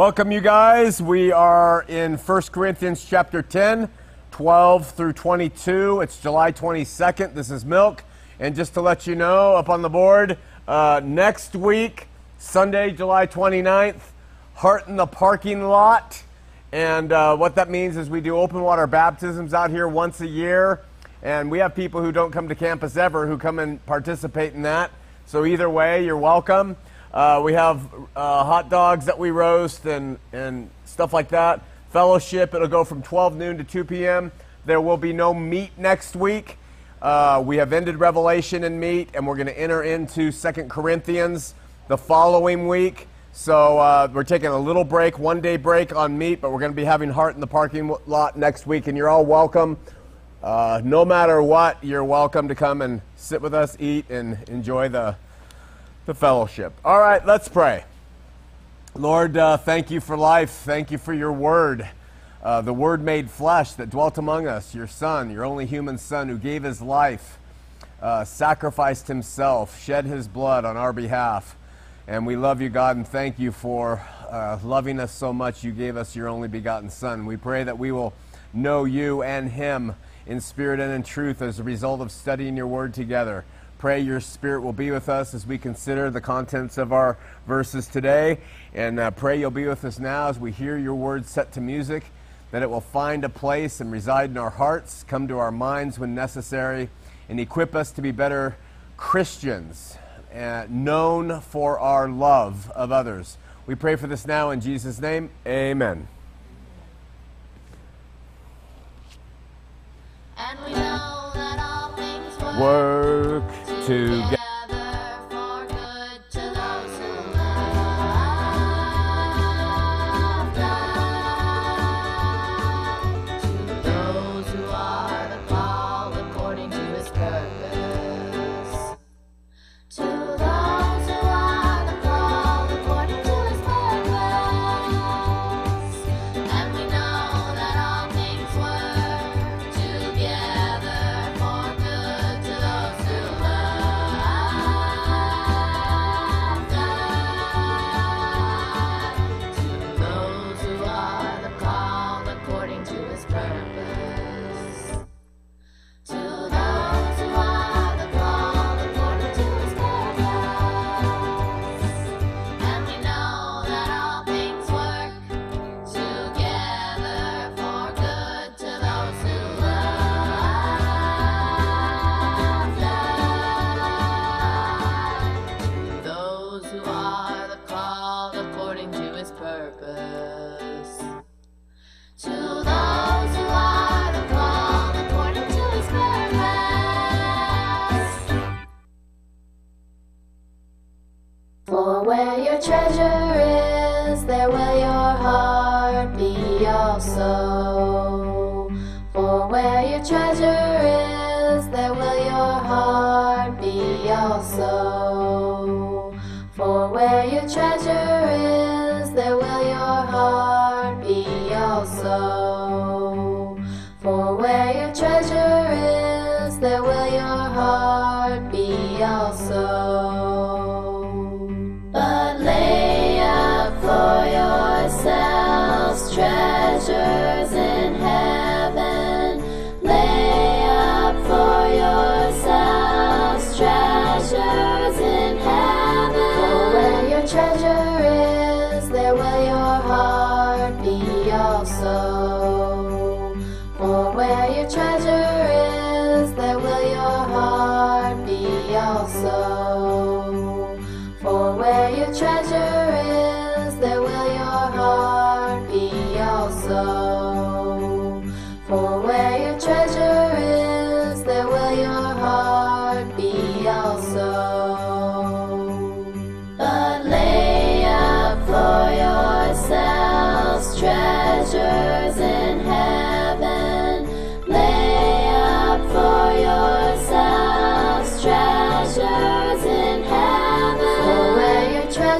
Welcome, you guys. We are in 1 Corinthians chapter 10, 12 through 22. It's July 22nd. This is Milk. And just to let you know, up on the board, uh, next week, Sunday, July 29th, Heart in the Parking Lot. And uh, what that means is we do open water baptisms out here once a year. And we have people who don't come to campus ever who come and participate in that. So either way, you're welcome. Uh, we have uh, hot dogs that we roast and, and stuff like that. Fellowship, it'll go from 12 noon to 2 p.m. There will be no meat next week. Uh, we have ended Revelation and meat, and we're going to enter into Second Corinthians the following week. So uh, we're taking a little break, one day break on meat, but we're going to be having Heart in the parking lot next week, and you're all welcome. Uh, no matter what, you're welcome to come and sit with us, eat, and enjoy the the fellowship. All right, let's pray. Lord, uh, thank you for life. Thank you for your word, uh, the word made flesh that dwelt among us, your son, your only human son who gave his life, uh, sacrificed himself, shed his blood on our behalf. And we love you, God, and thank you for uh, loving us so much. You gave us your only begotten son. We pray that we will know you and him in spirit and in truth as a result of studying your word together. Pray your spirit will be with us as we consider the contents of our verses today. And uh, pray you'll be with us now as we hear your words set to music, that it will find a place and reside in our hearts, come to our minds when necessary, and equip us to be better Christians, uh, known for our love of others. We pray for this now in Jesus' name. Amen. And we know that all things Work together. together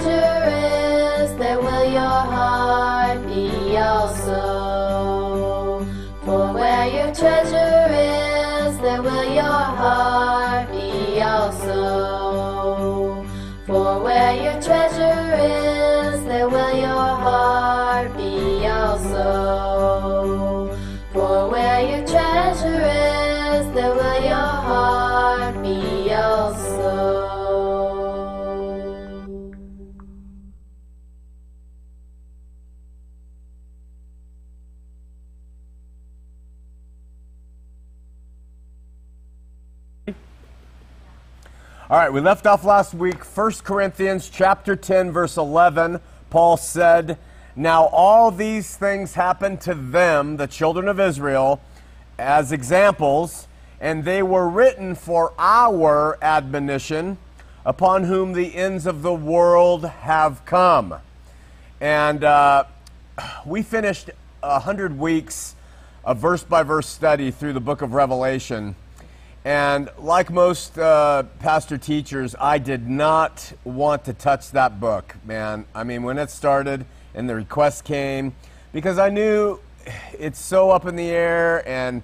treasure All right, we left off last week, 1 Corinthians chapter 10, verse 11. Paul said, Now all these things happened to them, the children of Israel, as examples, and they were written for our admonition, upon whom the ends of the world have come. And uh, we finished a hundred weeks of verse by verse study through the book of Revelation. And like most uh, pastor teachers, I did not want to touch that book, man. I mean, when it started and the request came, because I knew it's so up in the air and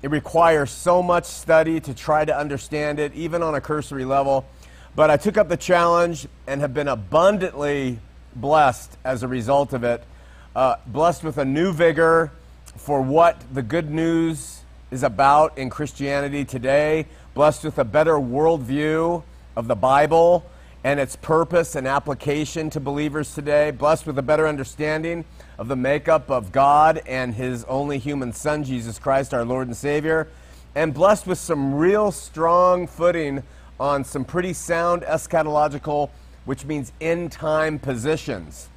it requires so much study to try to understand it, even on a cursory level. But I took up the challenge and have been abundantly blessed as a result of it. Uh, blessed with a new vigor for what the good news is about in Christianity today, blessed with a better worldview of the Bible and its purpose and application to believers today, blessed with a better understanding of the makeup of God and His only human Son, Jesus Christ, our Lord and Savior, and blessed with some real strong footing on some pretty sound eschatological, which means end time positions.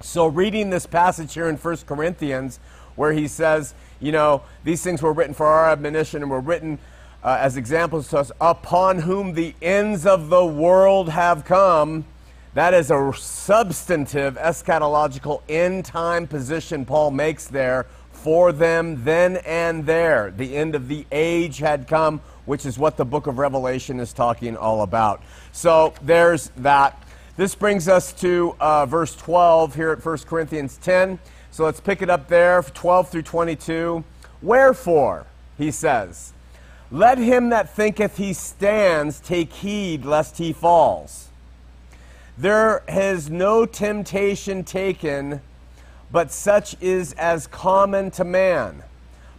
So, reading this passage here in 1 Corinthians, where he says, you know, these things were written for our admonition and were written uh, as examples to us, upon whom the ends of the world have come. That is a substantive eschatological end time position Paul makes there for them then and there. The end of the age had come, which is what the book of Revelation is talking all about. So there's that. This brings us to uh, verse 12 here at 1 Corinthians 10. So let's pick it up there, 12 through 22. Wherefore, he says, let him that thinketh he stands take heed lest he falls. There has no temptation taken, but such is as common to man.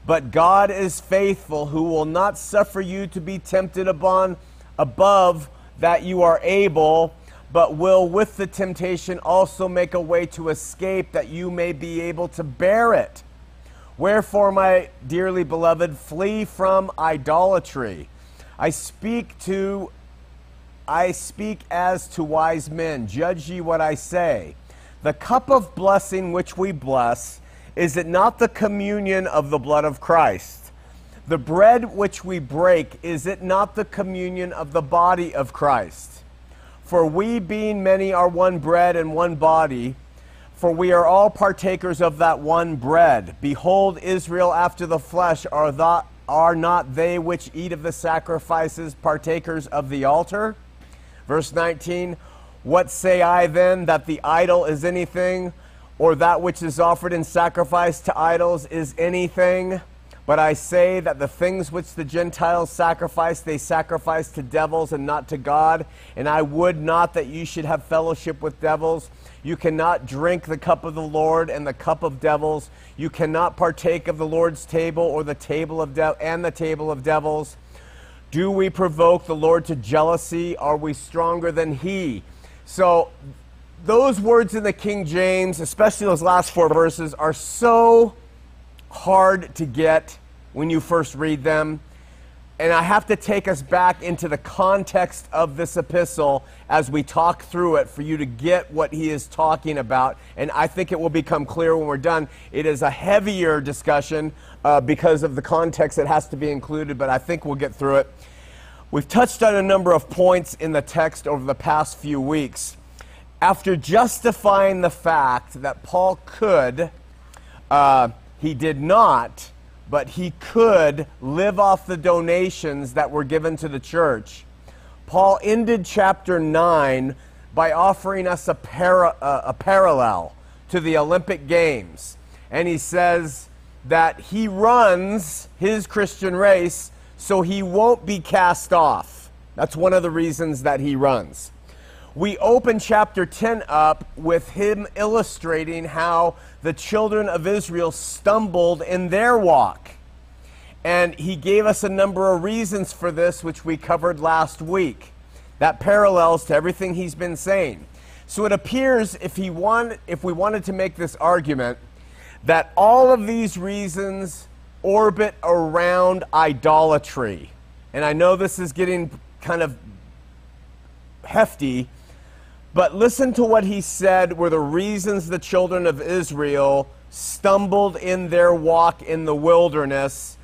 But God is faithful, who will not suffer you to be tempted upon above that you are able but will with the temptation also make a way to escape that you may be able to bear it. Wherefore, my dearly beloved, flee from idolatry. I speak to I speak as to wise men. Judge ye what I say. The cup of blessing which we bless, is it not the communion of the blood of Christ? The bread which we break, is it not the communion of the body of Christ? For we, being many, are one bread and one body, for we are all partakers of that one bread. Behold, Israel after the flesh are, are not they which eat of the sacrifices partakers of the altar? Verse 19 What say I then, that the idol is anything, or that which is offered in sacrifice to idols is anything? But I say that the things which the Gentiles sacrifice, they sacrifice to devils and not to God. And I would not that you should have fellowship with devils. You cannot drink the cup of the Lord and the cup of devils. You cannot partake of the Lord's table or the table of de- and the table of devils. Do we provoke the Lord to jealousy? Are we stronger than He? So, those words in the King James, especially those last four verses, are so hard to get when you first read them. And I have to take us back into the context of this epistle as we talk through it for you to get what he is talking about. And I think it will become clear when we're done. It is a heavier discussion uh, because of the context that has to be included, but I think we'll get through it. We've touched on a number of points in the text over the past few weeks. After justifying the fact that Paul could. Uh, he did not, but he could live off the donations that were given to the church. Paul ended chapter 9 by offering us a, para, uh, a parallel to the Olympic Games. And he says that he runs his Christian race so he won't be cast off. That's one of the reasons that he runs we open chapter 10 up with him illustrating how the children of Israel stumbled in their walk. And he gave us a number of reasons for this, which we covered last week. That parallels to everything he's been saying. So it appears if, he want, if we wanted to make this argument, that all of these reasons orbit around idolatry. And I know this is getting kind of hefty. But listen to what he said were the reasons the children of Israel stumbled in their walk in the wilderness.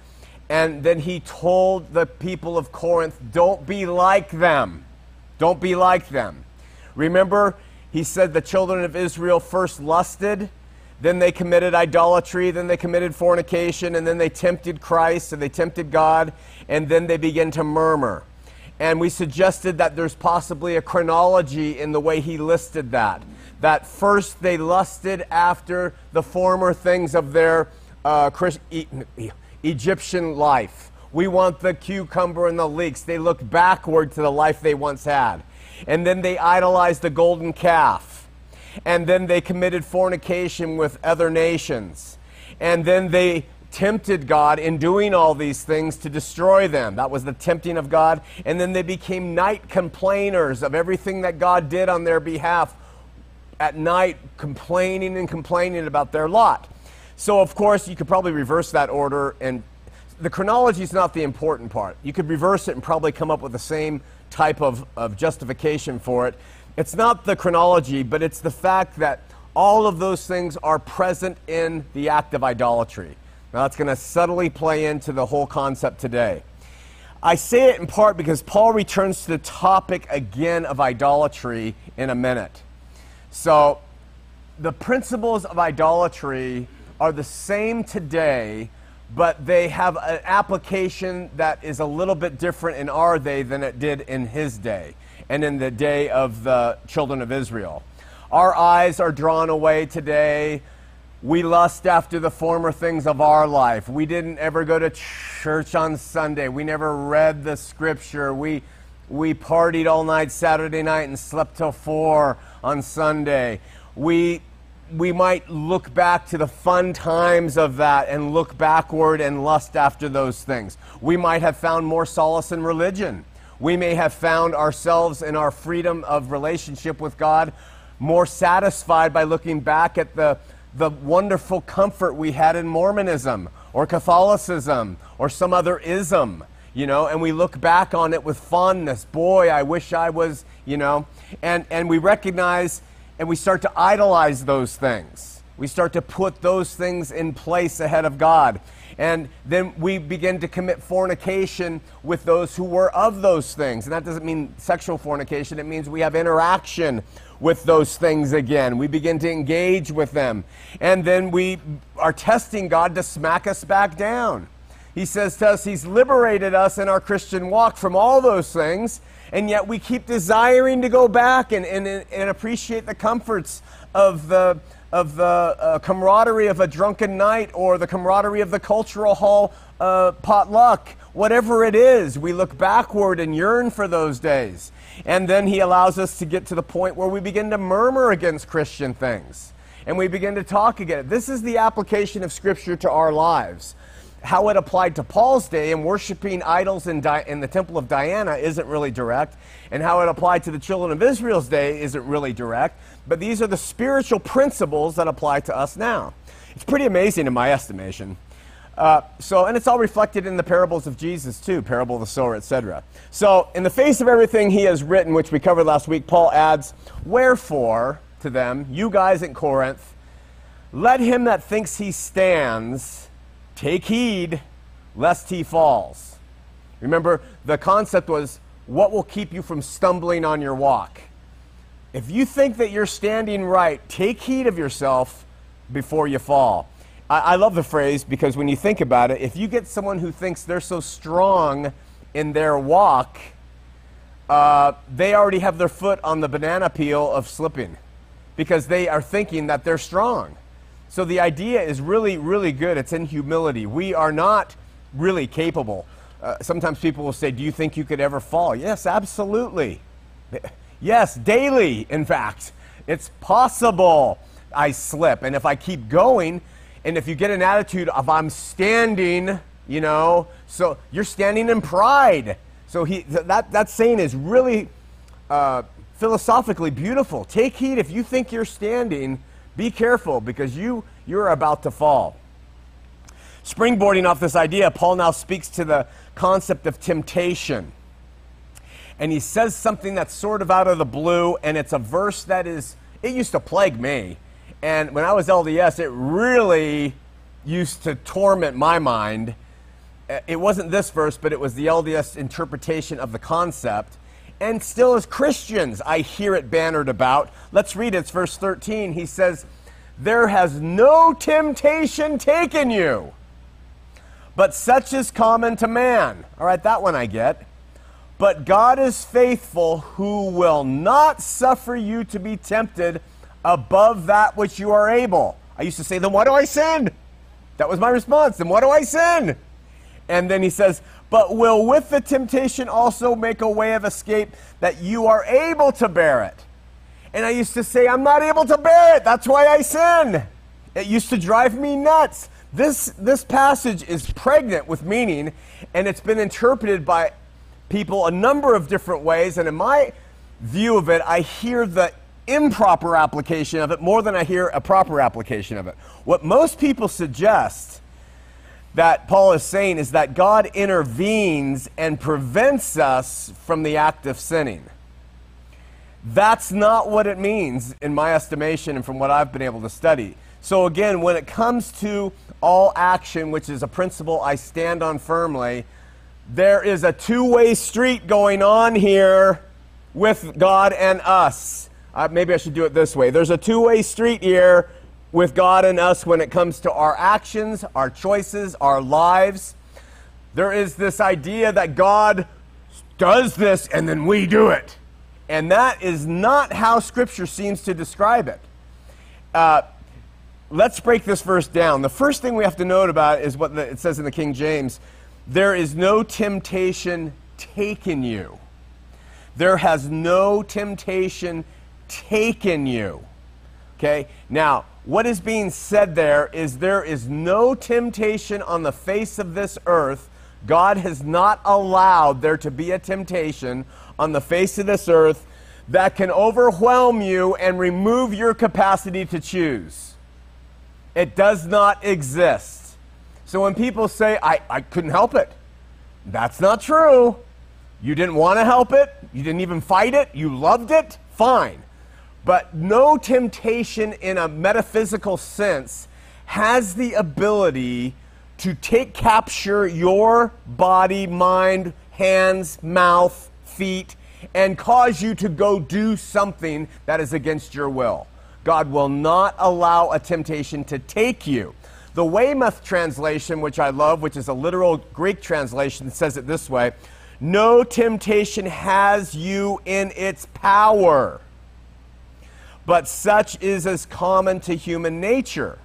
And then he told the people of Corinth, don't be like them. Don't be like them. Remember, he said the children of Israel first lusted, then they committed idolatry, then they committed fornication, and then they tempted Christ and they tempted God, and then they began to murmur. And we suggested that there's possibly a chronology in the way he listed that. That first they lusted after the former things of their uh, Christ, e- Egyptian life. We want the cucumber and the leeks. They looked backward to the life they once had. And then they idolized the golden calf. And then they committed fornication with other nations. And then they tempted God in doing all these things to destroy them. That was the tempting of God. And then they became night complainers of everything that God did on their behalf at night, complaining and complaining about their lot. So, of course, you could probably reverse that order, and the chronology is not the important part. You could reverse it and probably come up with the same type of, of justification for it. It's not the chronology, but it's the fact that all of those things are present in the act of idolatry. Now, that's going to subtly play into the whole concept today. I say it in part because Paul returns to the topic again of idolatry in a minute. So, the principles of idolatry are the same today, but they have an application that is a little bit different in our day than it did in his day and in the day of the children of Israel. Our eyes are drawn away today we lust after the former things of our life. We didn't ever go to church on Sunday. We never read the scripture. We, we partied all night Saturday night and slept till 4 on Sunday. We, we might look back to the fun times of that and look backward and lust after those things. We might have found more solace in religion. We may have found ourselves in our freedom of relationship with God more satisfied by looking back at the the wonderful comfort we had in Mormonism or Catholicism or some other ism, you know, and we look back on it with fondness. Boy, I wish I was, you know, and, and we recognize and we start to idolize those things. We start to put those things in place ahead of God. And then we begin to commit fornication with those who were of those things. And that doesn't mean sexual fornication, it means we have interaction with those things again. We begin to engage with them. And then we are testing God to smack us back down. He says to us, He's liberated us in our Christian walk from all those things, and yet we keep desiring to go back and, and, and appreciate the comforts of the, of the uh, camaraderie of a drunken night or the camaraderie of the cultural hall uh, potluck. Whatever it is, we look backward and yearn for those days. And then he allows us to get to the point where we begin to murmur against Christian things. And we begin to talk again. This is the application of Scripture to our lives. How it applied to Paul's day and worshiping idols in, Di- in the temple of Diana isn't really direct. And how it applied to the children of Israel's day isn't really direct. But these are the spiritual principles that apply to us now. It's pretty amazing in my estimation. Uh, so, and it's all reflected in the parables of Jesus too, parable of the sower, etc. So, in the face of everything he has written, which we covered last week, Paul adds, "Wherefore to them, you guys at Corinth, let him that thinks he stands take heed, lest he falls." Remember, the concept was, what will keep you from stumbling on your walk? If you think that you're standing right, take heed of yourself before you fall. I, I love the phrase because when you think about it, if you get someone who thinks they're so strong in their walk, uh, they already have their foot on the banana peel of slipping because they are thinking that they're strong. So the idea is really, really good. It's in humility. We are not really capable. Uh, sometimes people will say, Do you think you could ever fall? Yes, absolutely. Yes, daily, in fact. It's possible I slip. And if I keep going, and if you get an attitude of I'm standing, you know, so you're standing in pride. So he that that saying is really uh, philosophically beautiful. Take heed if you think you're standing. Be careful because you you're about to fall. Springboarding off this idea, Paul now speaks to the concept of temptation. and he says something that's sort of out of the blue, and it's a verse that is, it used to plague me. And when I was LDS, it really used to torment my mind. Uh, It wasn't this verse, but it was the LDS interpretation of the concept. And still, as Christians, I hear it bannered about. Let's read it. It's verse 13. He says, There has no temptation taken you, but such is common to man. All right, that one I get. But God is faithful, who will not suffer you to be tempted above that which you are able. I used to say, Then why do I sin? That was my response. Then why do I sin? And then he says, But will with the temptation also make a way of escape that you are able to bear it. And I used to say, I'm not able to bear it. That's why I sin. It used to drive me nuts. This, this passage is pregnant with meaning, and it's been interpreted by people a number of different ways. And in my view of it, I hear the improper application of it more than I hear a proper application of it. What most people suggest that Paul is saying is that God intervenes and prevents us from the act of sinning. That's not what it means in my estimation and from what I've been able to study. So, again, when it comes to all action, which is a principle I stand on firmly, there is a two way street going on here with God and us. Uh, maybe I should do it this way. There's a two way street here with God and us when it comes to our actions, our choices, our lives. There is this idea that God does this and then we do it. And that is not how Scripture seems to describe it. Uh, let's break this verse down. The first thing we have to note about is what the, it says in the King James there is no temptation taken you. There has no temptation taken you. Okay? Now, what is being said there is there is no temptation on the face of this earth. God has not allowed there to be a temptation on the face of this earth that can overwhelm you and remove your capacity to choose. It does not exist. So when people say, I, I couldn't help it, that's not true. You didn't want to help it, you didn't even fight it, you loved it, fine. But no temptation in a metaphysical sense has the ability to take capture your body, mind, hands, mouth, feet, and cause you to go do something that is against your will. God will not allow a temptation to take you. The Weymouth translation, which I love, which is a literal Greek translation, says it this way No temptation has you in its power, but such is as common to human nature.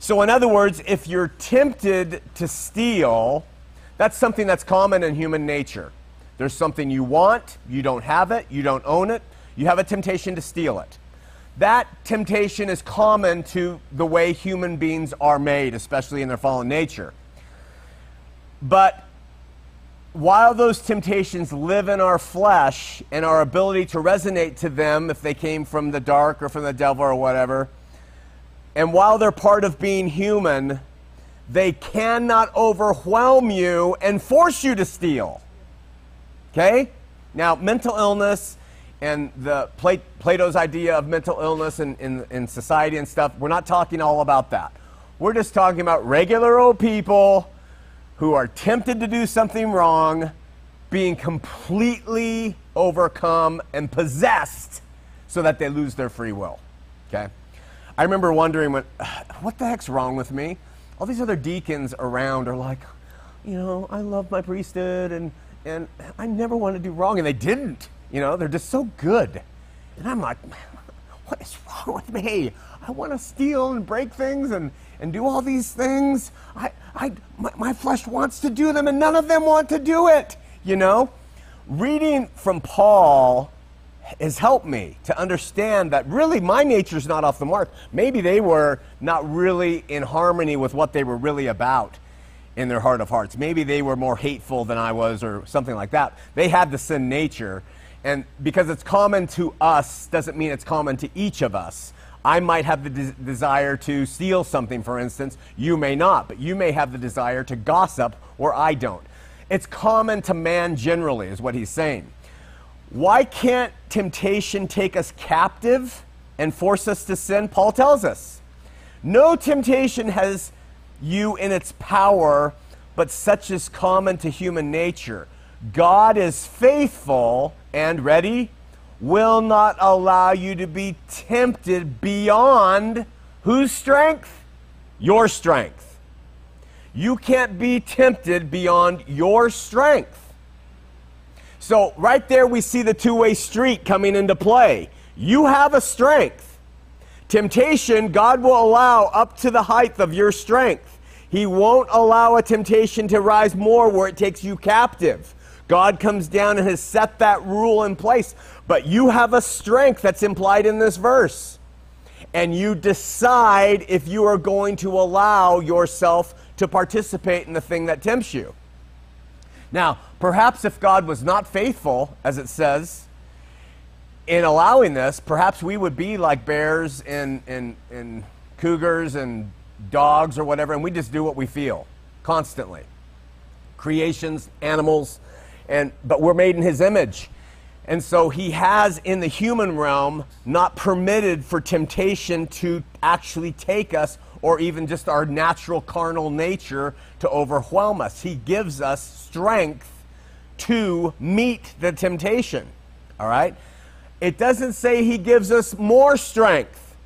So, in other words, if you're tempted to steal, that's something that's common in human nature. There's something you want, you don't have it, you don't own it, you have a temptation to steal it. That temptation is common to the way human beings are made, especially in their fallen nature. But while those temptations live in our flesh and our ability to resonate to them if they came from the dark or from the devil or whatever, and while they're part of being human, they cannot overwhelm you and force you to steal. Okay? Now, mental illness and the Plato's idea of mental illness in, in, in society and stuff, we're not talking all about that. We're just talking about regular old people who are tempted to do something wrong, being completely overcome and possessed so that they lose their free will. Okay? I remember wondering when, what the heck's wrong with me? All these other deacons around are like, you know, I love my priesthood and, and I never want to do wrong. And they didn't. You know, they're just so good. And I'm like, what is wrong with me? I want to steal and break things and, and do all these things. I, I, my, my flesh wants to do them and none of them want to do it. You know? Reading from Paul has helped me to understand that really my nature is not off the mark. Maybe they were not really in harmony with what they were really about in their heart of hearts. Maybe they were more hateful than I was or something like that. They had the sin nature. And because it's common to us doesn't mean it's common to each of us. I might have the de- desire to steal something, for instance. You may not, but you may have the desire to gossip, or I don't. It's common to man generally, is what he's saying. Why can't temptation take us captive and force us to sin? Paul tells us no temptation has you in its power, but such is common to human nature. God is faithful and ready, will not allow you to be tempted beyond whose strength? Your strength. You can't be tempted beyond your strength. So, right there, we see the two way street coming into play. You have a strength. Temptation, God will allow up to the height of your strength. He won't allow a temptation to rise more where it takes you captive. God comes down and has set that rule in place. But you have a strength that's implied in this verse. And you decide if you are going to allow yourself to participate in the thing that tempts you. Now, perhaps if God was not faithful, as it says, in allowing this, perhaps we would be like bears and, and, and cougars and dogs or whatever, and we just do what we feel constantly. Creations, animals, and but we're made in his image. And so he has in the human realm not permitted for temptation to actually take us or even just our natural carnal nature to overwhelm us. He gives us strength to meet the temptation. All right? It doesn't say he gives us more strength.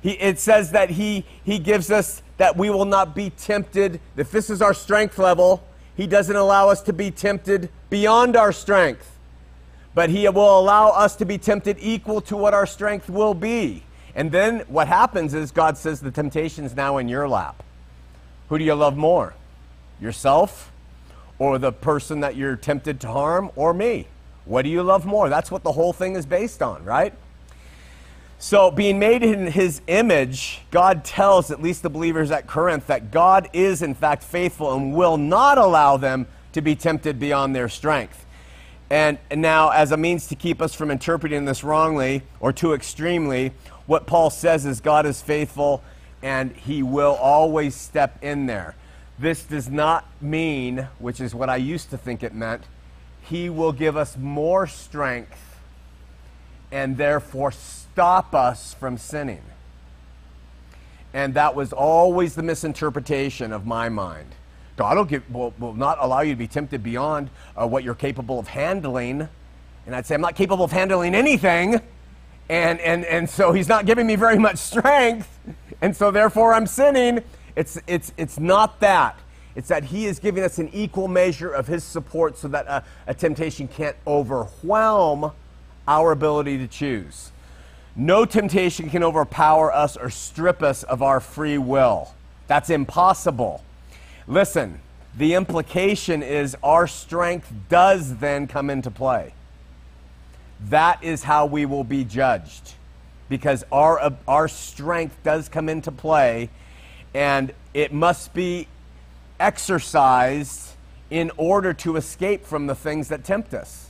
He, it says that he, he gives us that we will not be tempted. If this is our strength level, he doesn't allow us to be tempted beyond our strength. But he will allow us to be tempted equal to what our strength will be. And then what happens is God says the temptation is now in your lap. Who do you love more? Yourself or the person that you're tempted to harm or me? What do you love more? That's what the whole thing is based on, right? So, being made in his image, God tells at least the believers at Corinth that God is in fact faithful and will not allow them to be tempted beyond their strength. And, now, as a means to keep us from interpreting this wrongly or too extremely, what Paul says is God is faithful and he will always step in there. This does not mean, which is what I used to think it meant, he will give us more strength and therefore stop us from sinning. And that was always the misinterpretation of my mind. God will, give, will, will not allow you to be tempted beyond uh, what you're capable of handling. And I'd say, I'm not capable of handling anything and, and, and so he's not giving me very much strength, and so therefore I'm sinning. It's, it's, it's not that. It's that he is giving us an equal measure of his support so that a, a temptation can't overwhelm our ability to choose. No temptation can overpower us or strip us of our free will. That's impossible. Listen, the implication is our strength does then come into play that is how we will be judged. Because our, our strength does come into play, and it must be exercised in order to escape from the things that tempt us.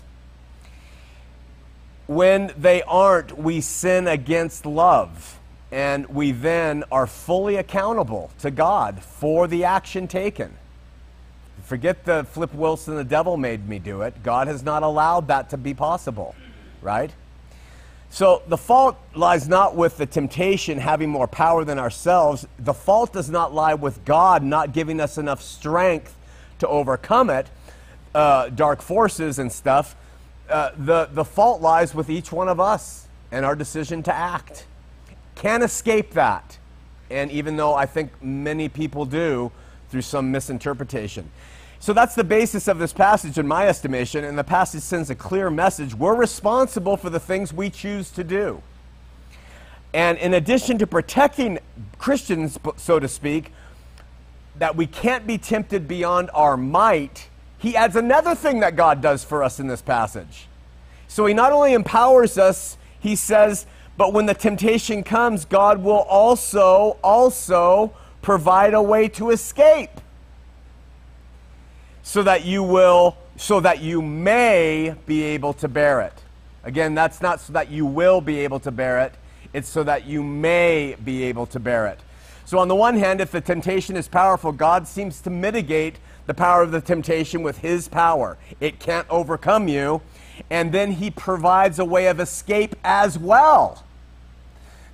When they aren't, we sin against love, and we then are fully accountable to God for the action taken. Forget the Flip Wilson, the devil made me do it. God has not allowed that to be possible right? So the fault lies not with the temptation having more power than ourselves. The fault does not lie with God not giving us enough strength to overcome it, uh, dark forces and stuff. Uh, the, the fault lies with each one of us and our decision to act. Can't escape that. And even though I think many people do through some misinterpretation. So that's the basis of this passage, in my estimation, and the passage sends a clear message. We're responsible for the things we choose to do. And in addition to protecting Christians, so to speak, that we can't be tempted beyond our might, he adds another thing that God does for us in this passage. So he not only empowers us, he says, but when the temptation comes, God will also, also provide a way to escape so that you will, so that you may be able to bear it. Again, that's not so that you will be able to bear it, it's so that you may be able to bear it. So, on the one hand, if the temptation is powerful, God seems to mitigate the power of the temptation with His power. It can't overcome you. And then He provides a way of escape as well.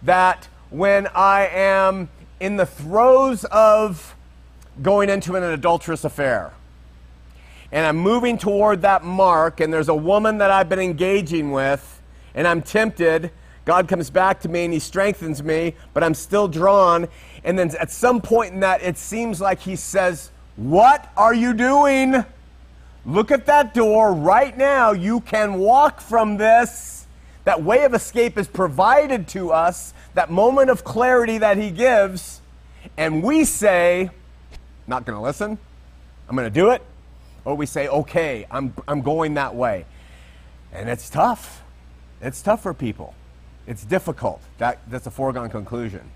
That when I am in the throes of going into an adulterous affair, and I'm moving toward that mark, and there's a woman that I've been engaging with, and I'm tempted, God comes back to me and He strengthens me, but I'm still drawn. And then at some point in that, it seems like He says, What are you doing? Look at that door right now. You can walk from this. That way of escape is provided to us, that moment of clarity that He gives. And we say, Not going to listen. I'm going to do it. Or we say, Okay, I'm, I'm going that way. And it's tough. It's tough for people. It's difficult. That, that's a foregone conclusion.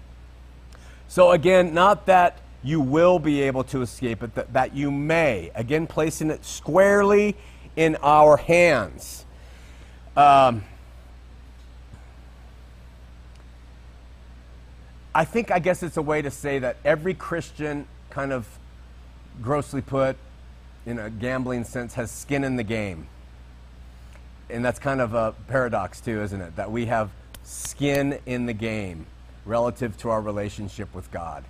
So, again, not that you will be able to escape it, that, that you may. Again, placing it squarely in our hands. Um, I think, I guess it's a way to say that every Christian, kind of grossly put, in a gambling sense, has skin in the game. And that's kind of a paradox, too, isn't it? That we have skin in the game relative to our relationship with God.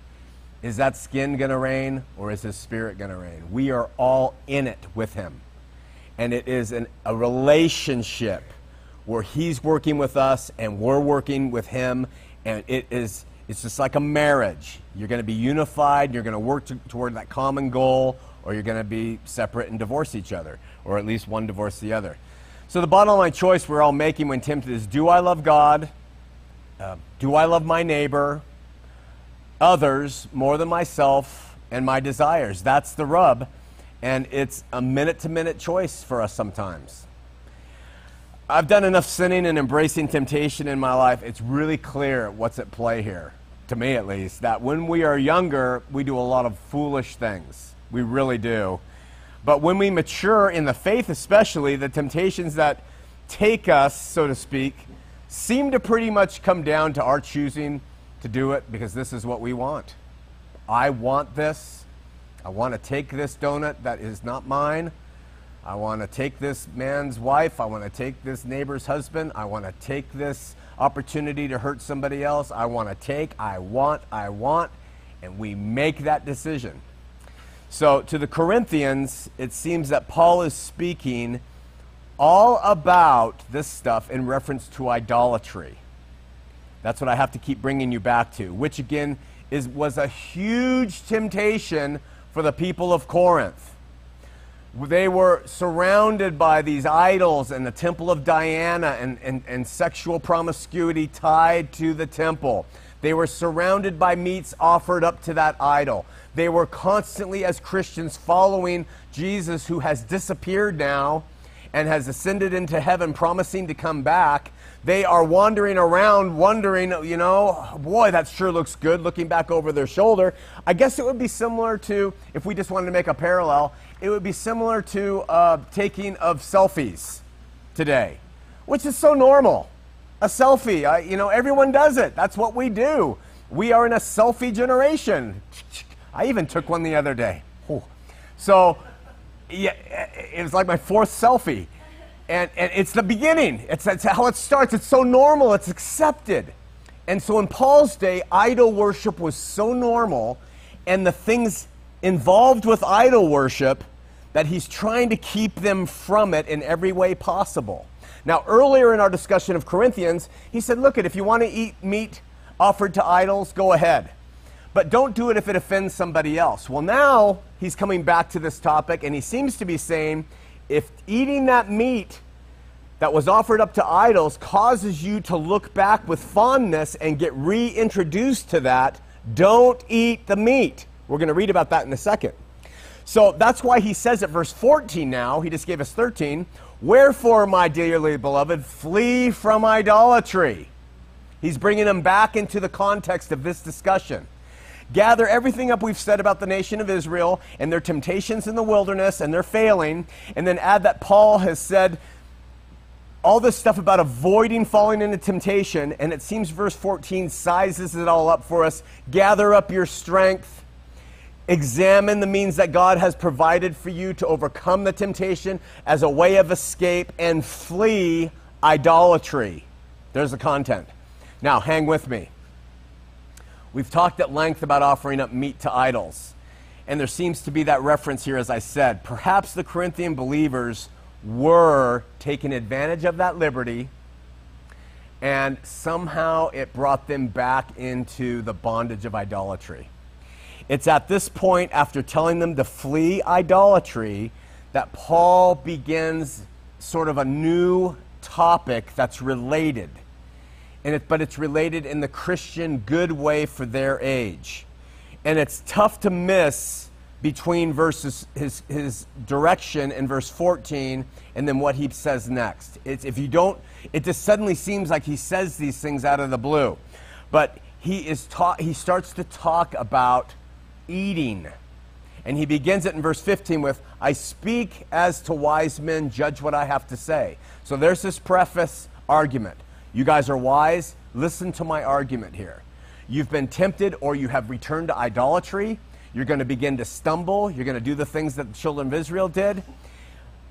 Is that skin going to reign or is his spirit going to reign? We are all in it with him. And it is an, a relationship where he's working with us and we're working with him. And it is, it's just like a marriage. You're going to be unified, you're going to work to, toward that common goal, or you're going to be separate and divorce each other, or at least one divorce the other. So the bottom line choice we're all making when tempted is do I love God? Uh, do I love my neighbor, others more than myself and my desires? That's the rub. And it's a minute to minute choice for us sometimes. I've done enough sinning and embracing temptation in my life. It's really clear what's at play here, to me at least, that when we are younger, we do a lot of foolish things. We really do. But when we mature in the faith, especially, the temptations that take us, so to speak, seem to pretty much come down to our choosing to do it because this is what we want. I want this. I want to take this donut that is not mine. I want to take this man's wife. I want to take this neighbor's husband. I want to take this opportunity to hurt somebody else. I want to take, I want, I want. And we make that decision. So to the Corinthians, it seems that Paul is speaking all about this stuff in reference to idolatry. That's what I have to keep bringing you back to, which again is, was a huge temptation for the people of Corinth. They were surrounded by these idols and the temple of Diana and, and, and sexual promiscuity tied to the temple. They were surrounded by meats offered up to that idol. They were constantly, as Christians, following Jesus, who has disappeared now and has ascended into heaven, promising to come back, they are wandering around wondering, you know, boy, that sure looks good, looking back over their shoulder. I guess it would be similar to, if we just wanted to make a parallel, it would be similar to uh, taking of selfies today, which is so normal. A selfie, I, you know, everyone does it. That's what we do. We are in a selfie generation. I even took one the other day. So yeah, it was like my fourth selfie. And, and it's the beginning. It's, it's how it starts. It's so normal. It's accepted. And so in Paul's day, idol worship was so normal, and the things involved with idol worship that he's trying to keep them from it in every way possible. Now, earlier in our discussion of Corinthians, he said, Look, if you want to eat meat offered to idols, go ahead. But don't do it if it offends somebody else. Well, now he's coming back to this topic, and he seems to be saying if eating that meat that was offered up to idols causes you to look back with fondness and get reintroduced to that, don't eat the meat. We're going to read about that in a second. So that's why he says at verse 14 now, he just gave us 13, Wherefore, my dearly beloved, flee from idolatry. He's bringing them back into the context of this discussion gather everything up we've said about the nation of Israel and their temptations in the wilderness and their failing, and then add that Paul has said all this stuff about avoiding falling into temptation, and it seems verse 14 sizes it all up for us. Gather up your strength, examine the means that God has provided for you to overcome the temptation as a way of escape, and flee idolatry. There's the content. Now, hang with me. We've talked at length about offering up meat to idols. And there seems to be that reference here, as I said. Perhaps the Corinthian believers were taking advantage of that liberty, and somehow it brought them back into the bondage of idolatry. It's at this point, after telling them to flee idolatry, that Paul begins sort of a new topic that's related. And it, but it's related in the Christian good way for their age. And it's tough to miss between verses his, his direction in verse 14 and then what he says next. It's, if you don't, it just suddenly seems like he says these things out of the blue. But he is taught he starts to talk about eating. And he begins it in verse 15 with, I speak as to wise men, judge what I have to say. So there's this preface argument. You guys are wise, listen to my argument here. You've been tempted or you have returned to idolatry you're going to begin to stumble. You're going to do the things that the children of Israel did.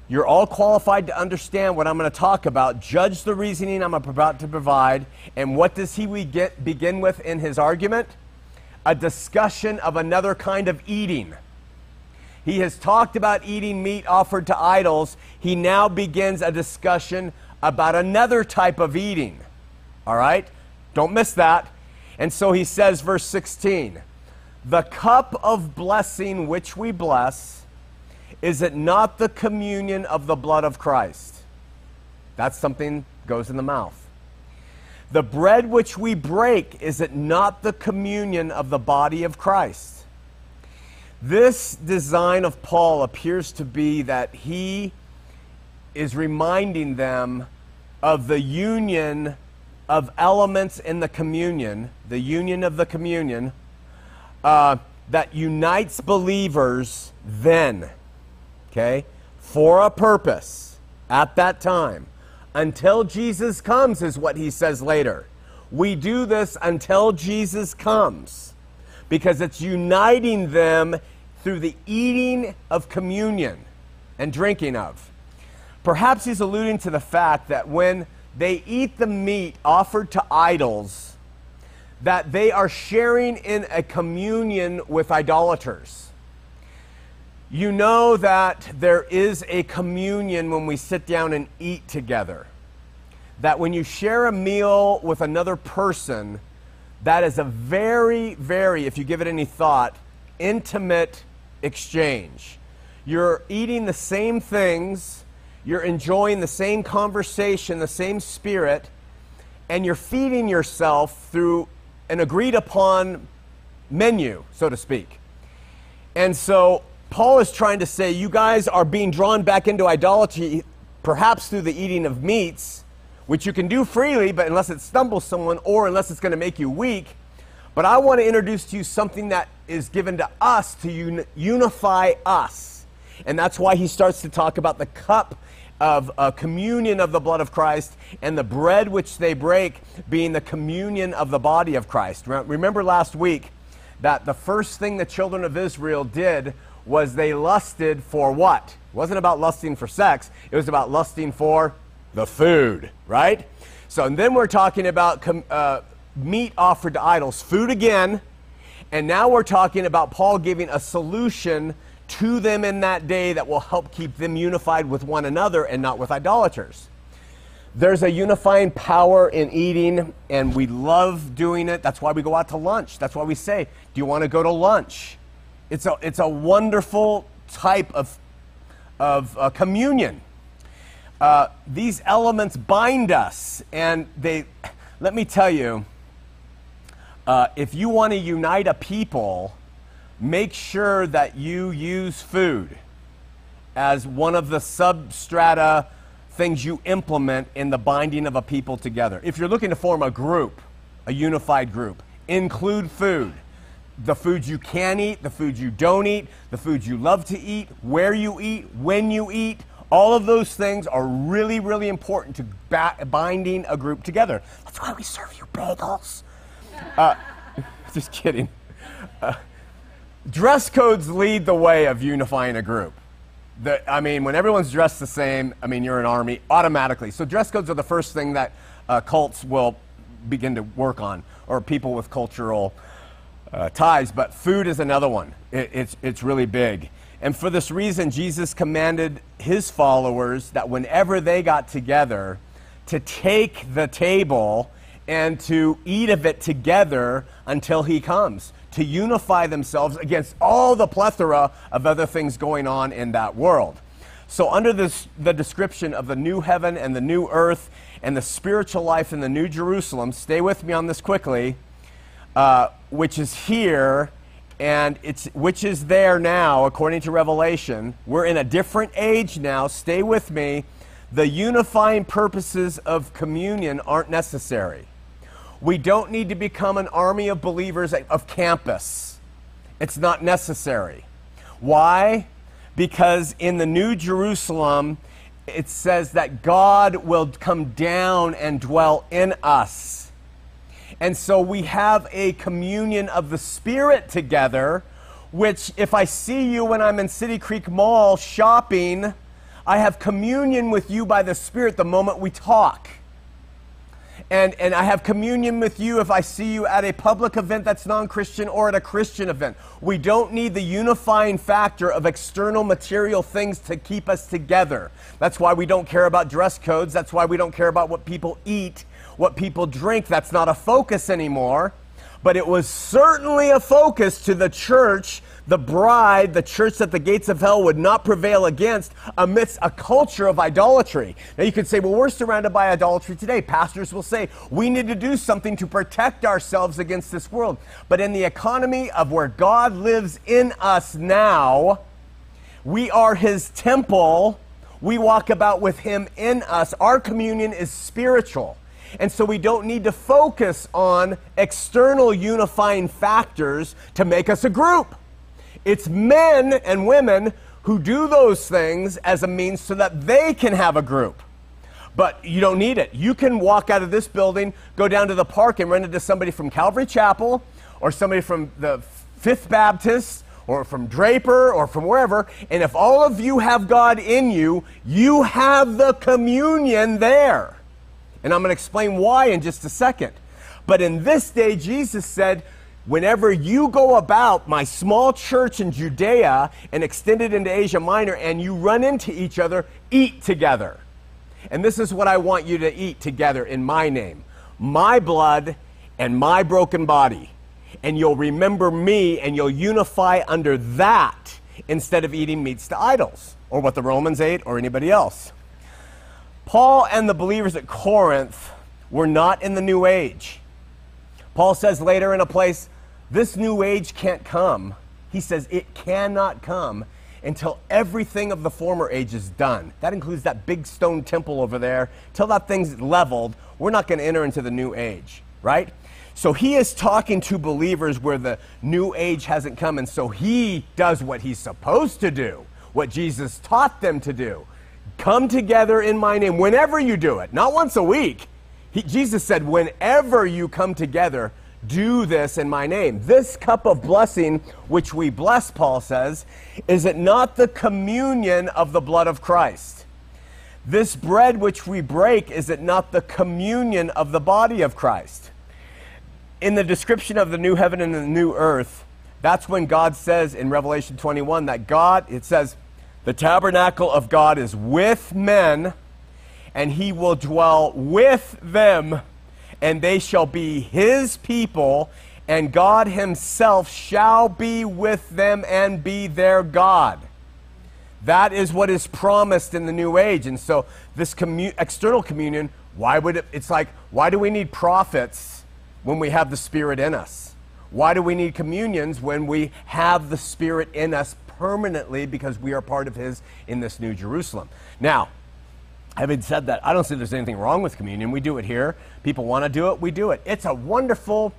You're all qualified to understand what I'm going to talk about. Judge the reasoning I'm about to provide. And what does he begin with in his argument? A discussion of another kind of eating. He has talked about eating meat offered to idols. He now begins a discussion about another type of eating. All right? Don't miss that. And so he says, verse 16 the cup of blessing which we bless, is it not the communion of the blood of Christ? That's something goes in the mouth. The bread which we break, is it not the communion of the body of Christ? This design of Paul appears to be that he is reminding them of the union of elements in the communion, the union of the communion, uh, that unites believers then, okay, for a purpose at that time. Until Jesus comes, is what he says later. We do this until Jesus comes because it's uniting them through the eating of communion and drinking of. Perhaps he's alluding to the fact that when they eat the meat offered to idols, that they are sharing in a communion with idolaters. You know that there is a communion when we sit down and eat together. That when you share a meal with another person, that is a very, very, if you give it any thought, intimate exchange. You're eating the same things, you're enjoying the same conversation, the same spirit, and you're feeding yourself through an agreed upon menu, so to speak. And so Paul is trying to say you guys are being drawn back into idolatry, perhaps through the eating of meats, which you can do freely, but unless it stumbles someone or unless it's going to make you weak. But I want to introduce to you something that is given to us to un- unify us. And that's why he starts to talk about the cup of communion of the blood of Christ and the bread which they break being the communion of the body of Christ. Remember last week that the first thing the children of Israel did was they lusted for what? It wasn't about lusting for sex, it was about lusting for the food, right? So, then we're talking about com- uh, meat offered to idols, food again, and now we're talking about Paul giving a solution to them in that day that will help keep them unified with one another and not with idolaters. There's a unifying power in eating, and we love doing it. That's why we go out to lunch. That's why we say, Do you want to go to lunch? It's a, it's a wonderful type of, of uh, communion. Uh, these elements bind us, and they, let me tell you, uh, if you want to unite a people, make sure that you use food as one of the substrata things you implement in the binding of a people together. If you're looking to form a group, a unified group, include food. The foods you can eat, the foods you don't eat, the foods you love to eat, where you eat, when you eat, All of those things are really, really important to ba- binding a group together. That's why we serve you bagels. Uh, just kidding. Uh, dress codes lead the way of unifying a group. The, I mean, when everyone's dressed the same, I mean, you're an army automatically. So dress codes are the first thing that uh, cults will begin to work on, or people with cultural uh, ties. But food is another one. It, it's, it's really big. And for this reason, Jesus commanded his followers that whenever they got together, to take the table and to eat of it together until he comes, to unify themselves against all the plethora of other things going on in that world. So, under this, the description of the new heaven and the new earth and the spiritual life in the new Jerusalem, stay with me on this quickly, uh, which is here and it's which is there now according to revelation. We're in a different age now. Stay with me. The unifying purposes of communion aren't necessary we don't need to become an army of believers of campus. It's not necessary. Why? Because in the New Jerusalem, it says that God will come down and dwell in us. And so we have a communion of the Spirit together, which, if I see you when I'm in City Creek Mall shopping, I have communion with you by the Spirit the moment we talk and, and I have communion with you if I see you at a public event that's non Christian or at a Christian event. We don't need the unifying factor of external material things to keep us together. That's why we don't care about dress codes. That's why we don't care about what people eat, what people drink. That's not a focus anymore. But it was certainly a focus to the church the bride, the church that the gates of hell would not prevail against amidst a culture of idolatry. Now you could say, well, we're surrounded by idolatry today. Pastors will say, we need to do something to protect ourselves against this world. But in the economy of where God lives in us now, we are his temple. We walk about with him in us. Our communion is spiritual. And so we don't need to focus on external unifying factors to make us a group. It's men and women who do those things as a means so that they can have a group. But you don't need it. You can walk out of this building, go down to the park, and run into somebody from Calvary Chapel or somebody from the Fifth Baptist or from Draper or from wherever. And if all of you have God in you, you have the communion there. And I'm going to explain why in just a second. But in this day, Jesus said, Whenever you go about my small church in Judea and extend it into Asia Minor and you run into each other, eat together. And this is what I want you to eat together in my name my blood and my broken body. And you'll remember me and you'll unify under that instead of eating meats to idols or what the Romans ate or anybody else. Paul and the believers at Corinth were not in the New Age. Paul says later in a place, this new age can't come. He says it cannot come until everything of the former age is done. That includes that big stone temple over there. Till that thing's leveled, we're not going to enter into the new age, right? So he is talking to believers where the new age hasn't come, and so he does what he's supposed to do, what Jesus taught them to do. Come together in my name whenever you do it, not once a week. He, Jesus said, whenever you come together, do this in my name. This cup of blessing, which we bless, Paul says, is it not the communion of the blood of Christ? This bread which we break, is it not the communion of the body of Christ? In the description of the new heaven and the new earth, that's when God says in Revelation 21 that God, it says, the tabernacle of God is with men, and he will dwell with them and they shall be his people, and God himself shall be with them and be their God. That is what is promised in the new age. And so, this commu- external communion, why would it? It's like, why do we need prophets when we have the Spirit in us? Why do we need communions when we have the Spirit in us permanently because we are part of His in this new Jerusalem? Now, Having said that, I don't see there's anything wrong with communion. We do it here. People want to do it, we do it. It's a wonderful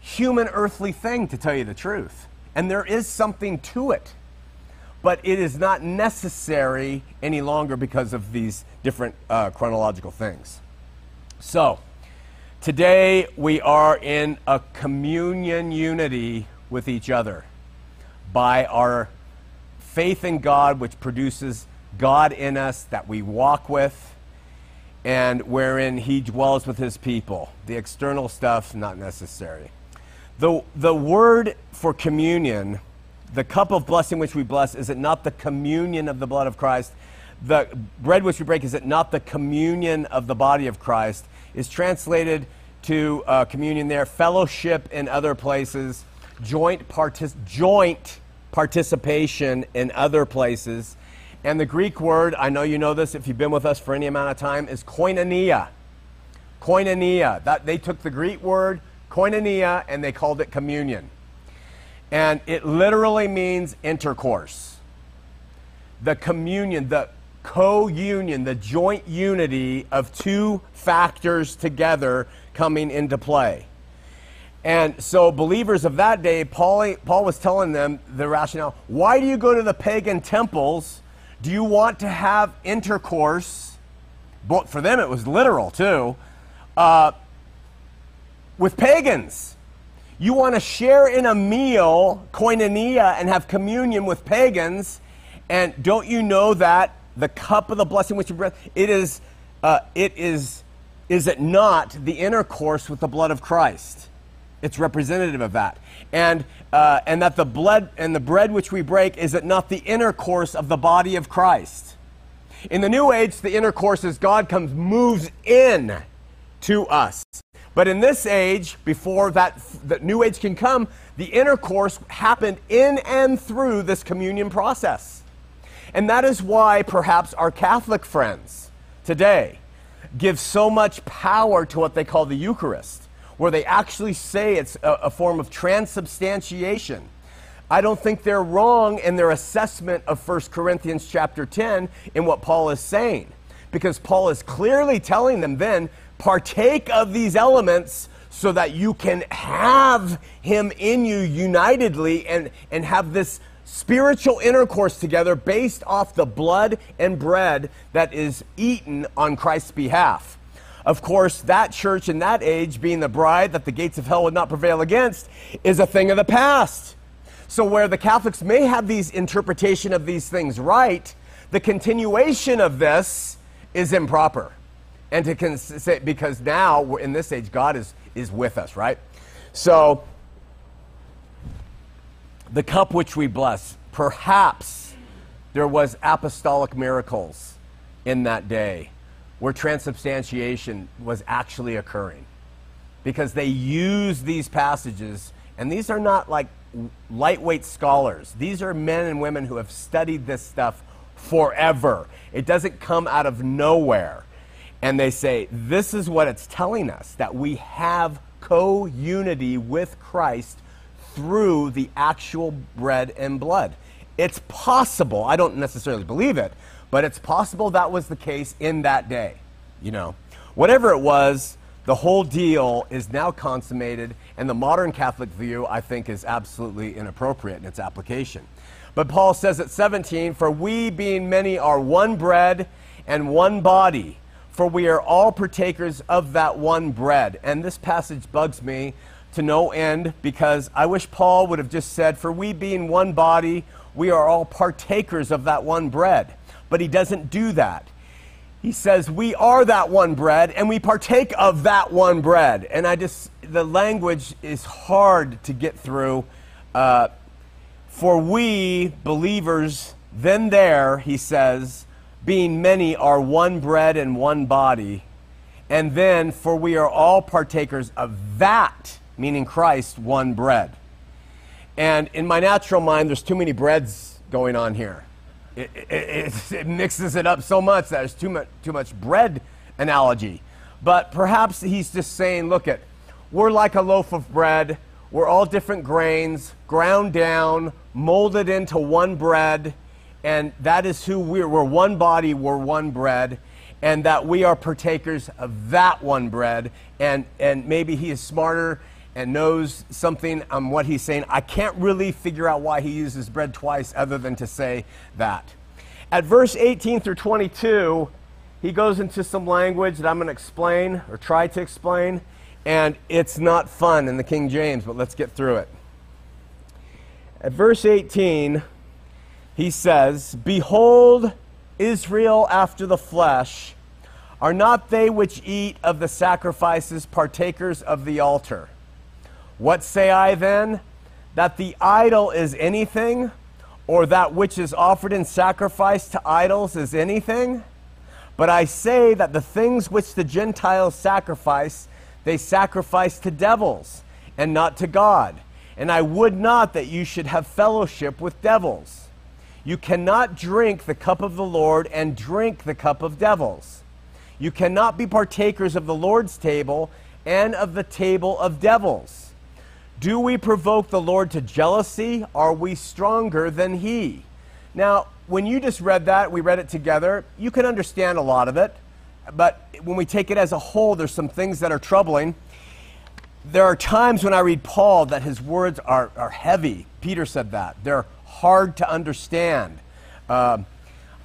human earthly thing, to tell you the truth. And there is something to it. but it is not necessary any longer because of these different uh, chronological things. So, today we are in a communion unity with each other by our faith in God, which produces God in us that we walk with and wherein he dwells with his people. The external stuff, not necessary. The, the word for communion, the cup of blessing which we bless, is it not the communion of the blood of Christ? The bread which we break, is it not the communion of the body of Christ? Is translated to uh, communion there, fellowship in other places, joint, partic- joint participation in other places. And the Greek word, I know you know this if you've been with us for any amount of time, is koinonia. Koinonia. That, they took the Greek word koinonia and they called it communion. And it literally means intercourse. The communion, the co union, the joint unity of two factors together coming into play. And so, believers of that day, Paul, Paul was telling them the rationale why do you go to the pagan temples? Do you want to have intercourse? But for them, it was literal too. Uh, with pagans. You want to share in a meal, koinonia, and have communion with pagans. And don't you know that the cup of the blessing which you breath, it is, uh, it is, is it not the intercourse with the blood of Christ? It's representative of that. And, uh, and that the blood and the bread which we break is it not the intercourse of the body of Christ? In the New Age, the intercourse is God comes, moves in to us. But in this age, before that the New Age can come, the intercourse happened in and through this communion process. And that is why perhaps our Catholic friends today give so much power to what they call the Eucharist where they actually say it's a, a form of transubstantiation. I don't think they're wrong in their assessment of 1 Corinthians chapter 10 in what Paul is saying. Because Paul is clearly telling them then, partake of these elements so that you can have him in you unitedly and, and have this spiritual intercourse together based off the blood and bread that is eaten on Christ's behalf. Of course, that church in that age, being the bride that the gates of hell would not prevail against, is a thing of the past. So, where the Catholics may have these interpretation of these things right, the continuation of this is improper. And to cons- because now in this age, God is, is with us, right? So, the cup which we bless, perhaps there was apostolic miracles in that day where transubstantiation was actually occurring. Because they use these passages, and these are not like lightweight scholars. These are men and women who have studied this stuff forever. It doesn't come out of nowhere. And they say, this is what it's telling us that we have co unity with Christ through the actual bread and blood. It's possible, I don't necessarily believe it, but it's possible that was the case in that day. You know, whatever it was, the whole deal is now consummated, and the modern Catholic view, I think, is absolutely inappropriate in its application. But Paul says at 17, For we, being many, are one bread and one body, for we are all partakers of that one bread. And this passage bugs me to no end because I wish Paul would have just said, For we, being one body, we are all partakers of that one bread but he doesn't do that. He says, We are that one bread, and we partake of that one bread. And I just, the language is hard to get through. Uh, for we, believers, then there, he says, being many, are one bread and one body. And then, for we are all partakers of that, meaning Christ, one bread. And in my natural mind, there's too many breads going on here it, it, it, mixes it up so much that there's too much, too much bread analogy. But perhaps he's just saying, look at, we're like a loaf of bread. We're all different grains, ground down, molded into one bread, and that is who we're. We're one body, we're one bread, and that we are partakers of that one bread. And, and maybe he is smarter and knows something on what he's saying, I can't really figure out why he uses bread twice other than to say that. At verse 18 through 22, he goes into some language that I'm going to explain or try to explain, and it's not fun in the King James, but let's get through it. At verse 18, he says, Behold, Israel after the flesh, are not they which eat of the sacrifices partakers of the altar? What say I then? That the idol is anything, or that which is offered in sacrifice to idols is anything? But I say that the things which the Gentiles sacrifice, they sacrifice to devils and not to God. And I would not that you should have fellowship with devils. You cannot drink the cup of the Lord and drink the cup of devils. You cannot be partakers of the Lord's table and of the table of devils. Do we provoke the Lord to jealousy? Are we stronger than he? Now, when you just read that, we read it together, you can understand a lot of it. But when we take it as a whole, there's some things that are troubling. There are times when I read Paul that his words are, are heavy. Peter said that. They're hard to understand. Uh,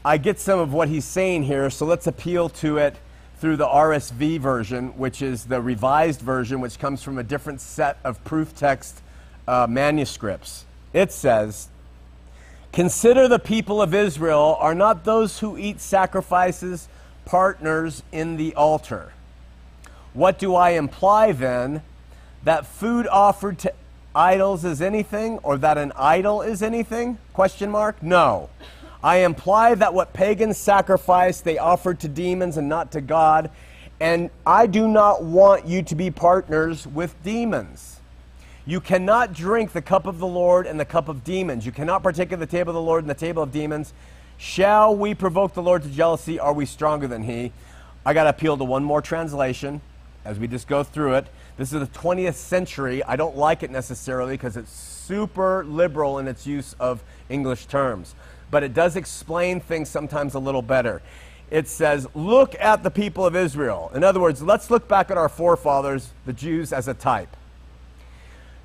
I get some of what he's saying here, so let's appeal to it through the RSV version, which is the revised version, which comes from a different set of proof text uh, manuscripts. It says, Consider the people of Israel are not those who eat sacrifices partners in the altar. What do I imply then? That food offered to idols is anything or that an idol is anything? Question mark? No. I imply that what pagans sacrifice they offered to demons and not to God, and I do not want you to be partners with demons. You cannot drink the cup of the Lord and the cup of demons. You cannot partake of the table of the Lord and the table of demons. Shall we provoke the Lord to jealousy? Are we stronger than he? I got to appeal to one more translation as we just go through it. This is the 20th century. I don't like it necessarily because it's super liberal in its use of English terms, but it does explain things sometimes a little better. It says, Look at the people of Israel. In other words, let's look back at our forefathers, the Jews, as a type.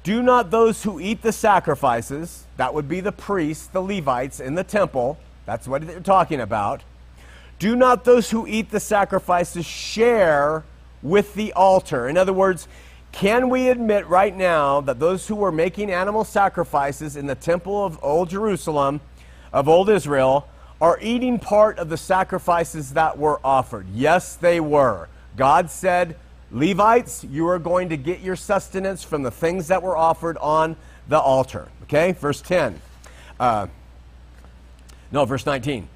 Do not those who eat the sacrifices, that would be the priests, the Levites in the temple, that's what they're talking about. Do not those who eat the sacrifices share with the altar? In other words, can we admit right now that those who were making animal sacrifices in the temple of old Jerusalem, of old Israel, are eating part of the sacrifices that were offered? Yes, they were. God said, Levites, you are going to get your sustenance from the things that were offered on the altar. Okay, verse 10. Uh, no, verse 19.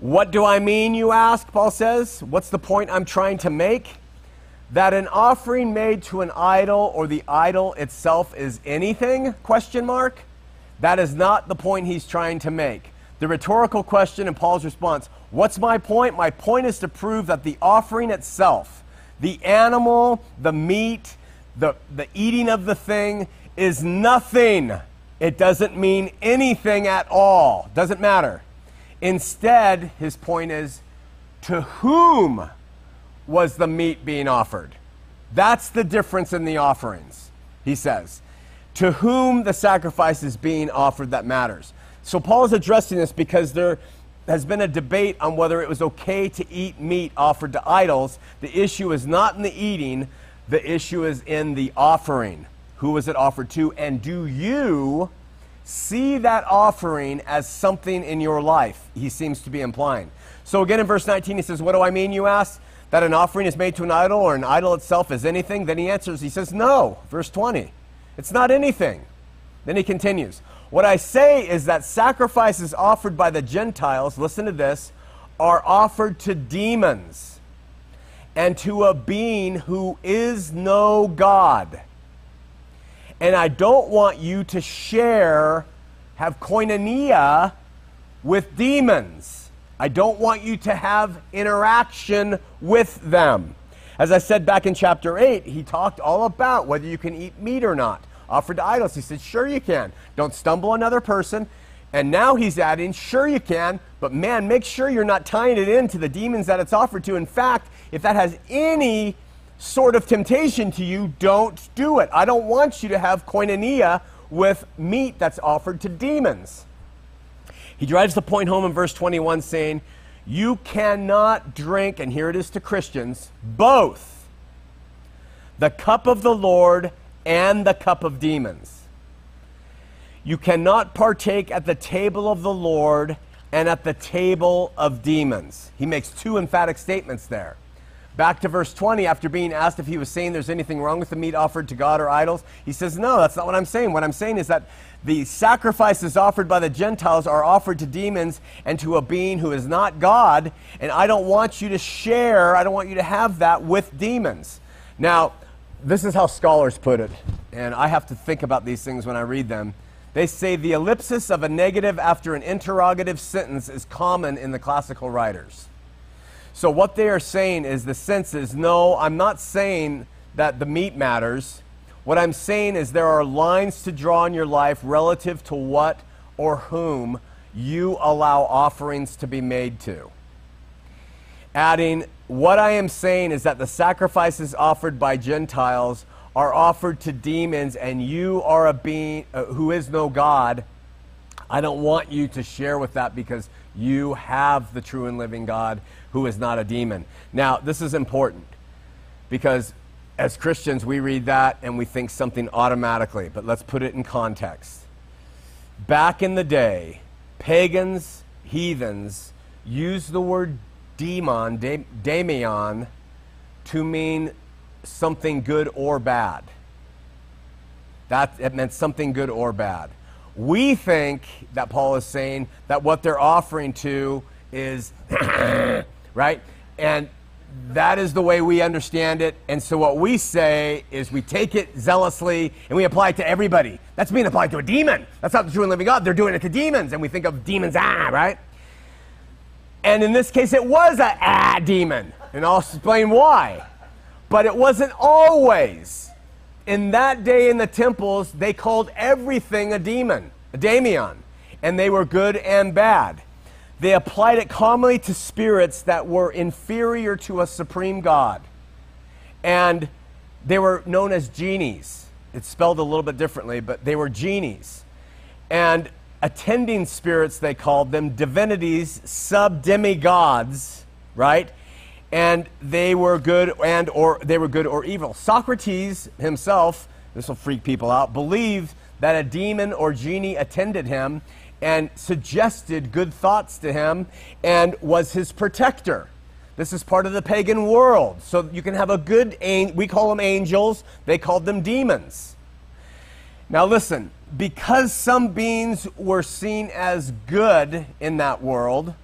What do I mean, you ask? Paul says. What's the point I'm trying to make? That an offering made to an idol or the idol itself is anything? Question mark. That is not the point he's trying to make. The rhetorical question and Paul's response, what's my point? My point is to prove that the offering itself the animal, the meat, the, the eating of the thing is nothing. It doesn't mean anything at all. Doesn't matter. Instead, his point is to whom was the meat being offered? That's the difference in the offerings, he says. To whom the sacrifice is being offered that matters. So Paul is addressing this because there, has been a debate on whether it was okay to eat meat offered to idols. The issue is not in the eating, the issue is in the offering. Who was it offered to? And do you see that offering as something in your life? He seems to be implying. So again in verse 19, he says, What do I mean, you ask? That an offering is made to an idol or an idol itself is anything? Then he answers, he says, No. Verse 20. It's not anything. Then he continues, what I say is that sacrifices offered by the Gentiles, listen to this, are offered to demons and to a being who is no God. And I don't want you to share, have koinonia with demons. I don't want you to have interaction with them. As I said back in chapter 8, he talked all about whether you can eat meat or not offered to idols. He said, Sure, you can. Don't stumble another person. And now he's adding, Sure, you can, but man, make sure you're not tying it into the demons that it's offered to. In fact, if that has any sort of temptation to you, don't do it. I don't want you to have koinonia with meat that's offered to demons. He drives the point home in verse 21 saying, You cannot drink, and here it is to Christians, both the cup of the Lord and the cup of demons. You cannot partake at the table of the Lord and at the table of demons. He makes two emphatic statements there. Back to verse 20, after being asked if he was saying there's anything wrong with the meat offered to God or idols, he says, No, that's not what I'm saying. What I'm saying is that the sacrifices offered by the Gentiles are offered to demons and to a being who is not God, and I don't want you to share, I don't want you to have that with demons. Now, this is how scholars put it, and I have to think about these things when I read them. They say the ellipsis of a negative after an interrogative sentence is common in the classical writers. So, what they are saying is the sense is no, I'm not saying that the meat matters. What I'm saying is there are lines to draw in your life relative to what or whom you allow offerings to be made to. Adding, what I am saying is that the sacrifices offered by Gentiles are offered to demons, and you are a being uh, who is no God. I don't want you to share with that because you have the true and living God who is not a demon. Now, this is important because as Christians, we read that and we think something automatically, but let's put it in context. Back in the day, pagans, heathens used the word demon, da- to mean something good or bad. That it meant something good or bad. We think that Paul is saying that what they're offering to is right? And that is the way we understand it. And so what we say is we take it zealously and we apply it to everybody. That's being applied to a demon. That's not the true and living God. They're doing it to demons. And we think of demons, ah, right? And in this case, it was a ah demon. And I'll explain why. But it wasn't always. In that day in the temples, they called everything a demon, a daemon. And they were good and bad. They applied it commonly to spirits that were inferior to a supreme God. And they were known as genies. It's spelled a little bit differently, but they were genies. And attending spirits, they called them divinities, sub demigods, right? And they were good and or they were good or evil. Socrates himself, this will freak people out, believed that a demon or genie attended him and suggested good thoughts to him and was his protector. This is part of the pagan world. So you can have a good angel, we call them angels, they called them demons. Now listen, because some beings were seen as good in that world,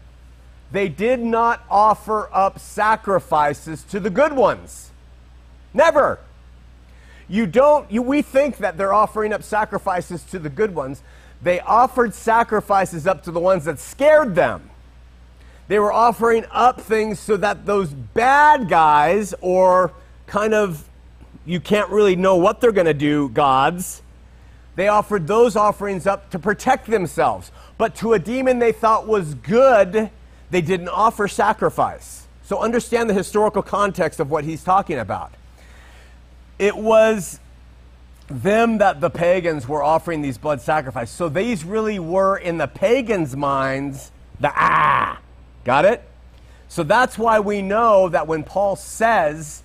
they did not offer up sacrifices to the good ones. Never. You don't, you, we think that they're offering up sacrifices to the good ones, they offered sacrifices up to the ones that scared them. They were offering up things so that those bad guys, or kind of you can't really know what they're going to do, gods, they offered those offerings up to protect themselves. But to a demon they thought was good, they didn't offer sacrifice. So understand the historical context of what he's talking about. It was them that the pagans were offering these blood sacrifices. So these really were, in the pagans' minds, the ah. Got it? So that's why we know that when Paul says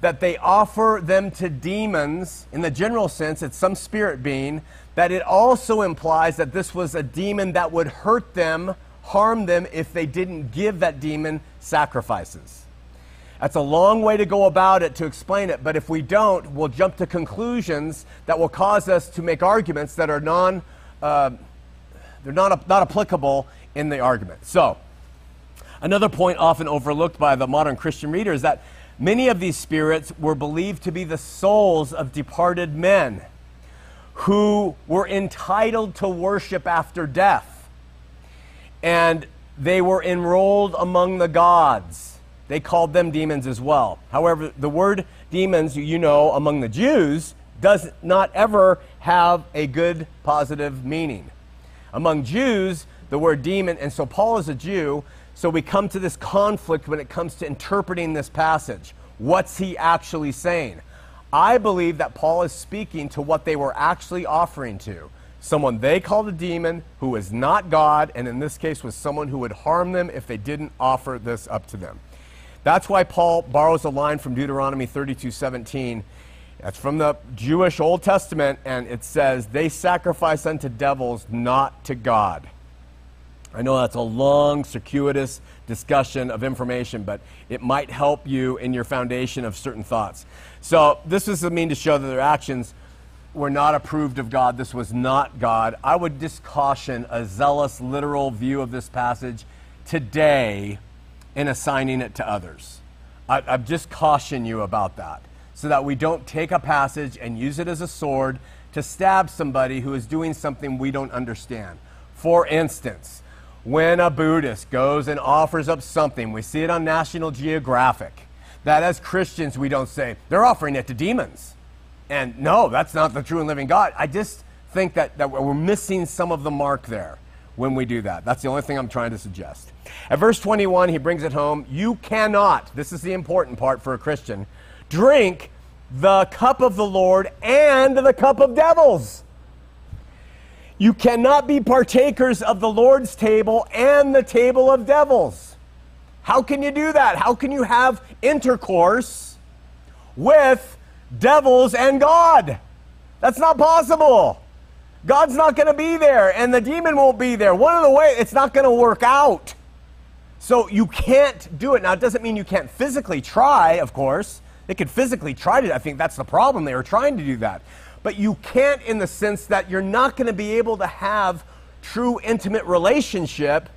that they offer them to demons, in the general sense, it's some spirit being, that it also implies that this was a demon that would hurt them, harm them, if they didn't give that demon sacrifices. That's a long way to go about it to explain it, but if we don't, we'll jump to conclusions that will cause us to make arguments that are non, uh, they're not, not applicable in the argument. So, another point often overlooked by the modern Christian reader is that many of these spirits were believed to be the souls of departed men who were entitled to worship after death. And they were enrolled among the gods they called them demons as well. However, the word demons, you know, among the Jews, does not ever have a good positive meaning. Among Jews, the word demon, and so Paul is a Jew, so we come to this conflict when it comes to interpreting this passage. What's he actually saying? I believe that Paul is speaking to what they were actually offering to. Someone they called a demon who was not God, and in this case was someone who would harm them if they didn't offer this up to them. That's why Paul borrows a line from Deuteronomy 32 17. That's from the Jewish Old Testament, and it says, They sacrifice unto devils, not to God. I know that's a long, circuitous discussion of information, but it might help you in your foundation of certain thoughts. So, this is a mean to show that their actions were not approved of God. This was not God. I would just caution a zealous, literal view of this passage today in assigning it to others. I, I just caution you about that so that we don't take a passage and use it as a sword to stab somebody who is doing something we don't understand. For instance, when a Buddhist goes and offers up something, we see it on National Geographic, that as Christians we don't say, they're offering it to demons. And no, that's not the true and living God. I just think that, that we're missing some of the mark there when we do that. That's the only thing I'm trying to suggest. At verse 21, he brings it home. You cannot, this is the important part for a Christian, drink the cup of the Lord and the cup of devils. You cannot be partakers of the Lord's table and the table of devils. How can you do that? How can you have intercourse with devils and God? That's not possible. God's not going to be there, and the demon won't be there. One of the ways, it's not going to work out. So you can't do it. Now, it doesn't mean you can't physically try, of course. They could physically try to. I think that's the problem. They were trying to do that. But you can't in the sense that you're not going to be able to have true intimate relationship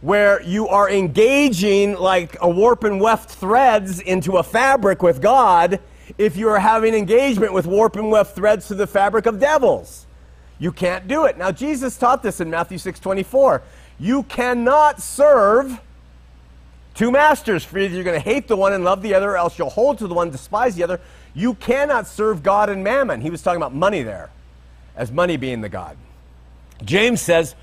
where you are engaging like a warp and weft threads into a fabric with God if you are having engagement with warp and weft threads to the fabric of devils. You can't do it. Now Jesus taught this in Matthew 6:24. You cannot serve two masters, for either you're going to hate the one and love the other, or else you'll hold to the one despise the other. You cannot serve God and mammon. He was talking about money there, as money being the God. James says,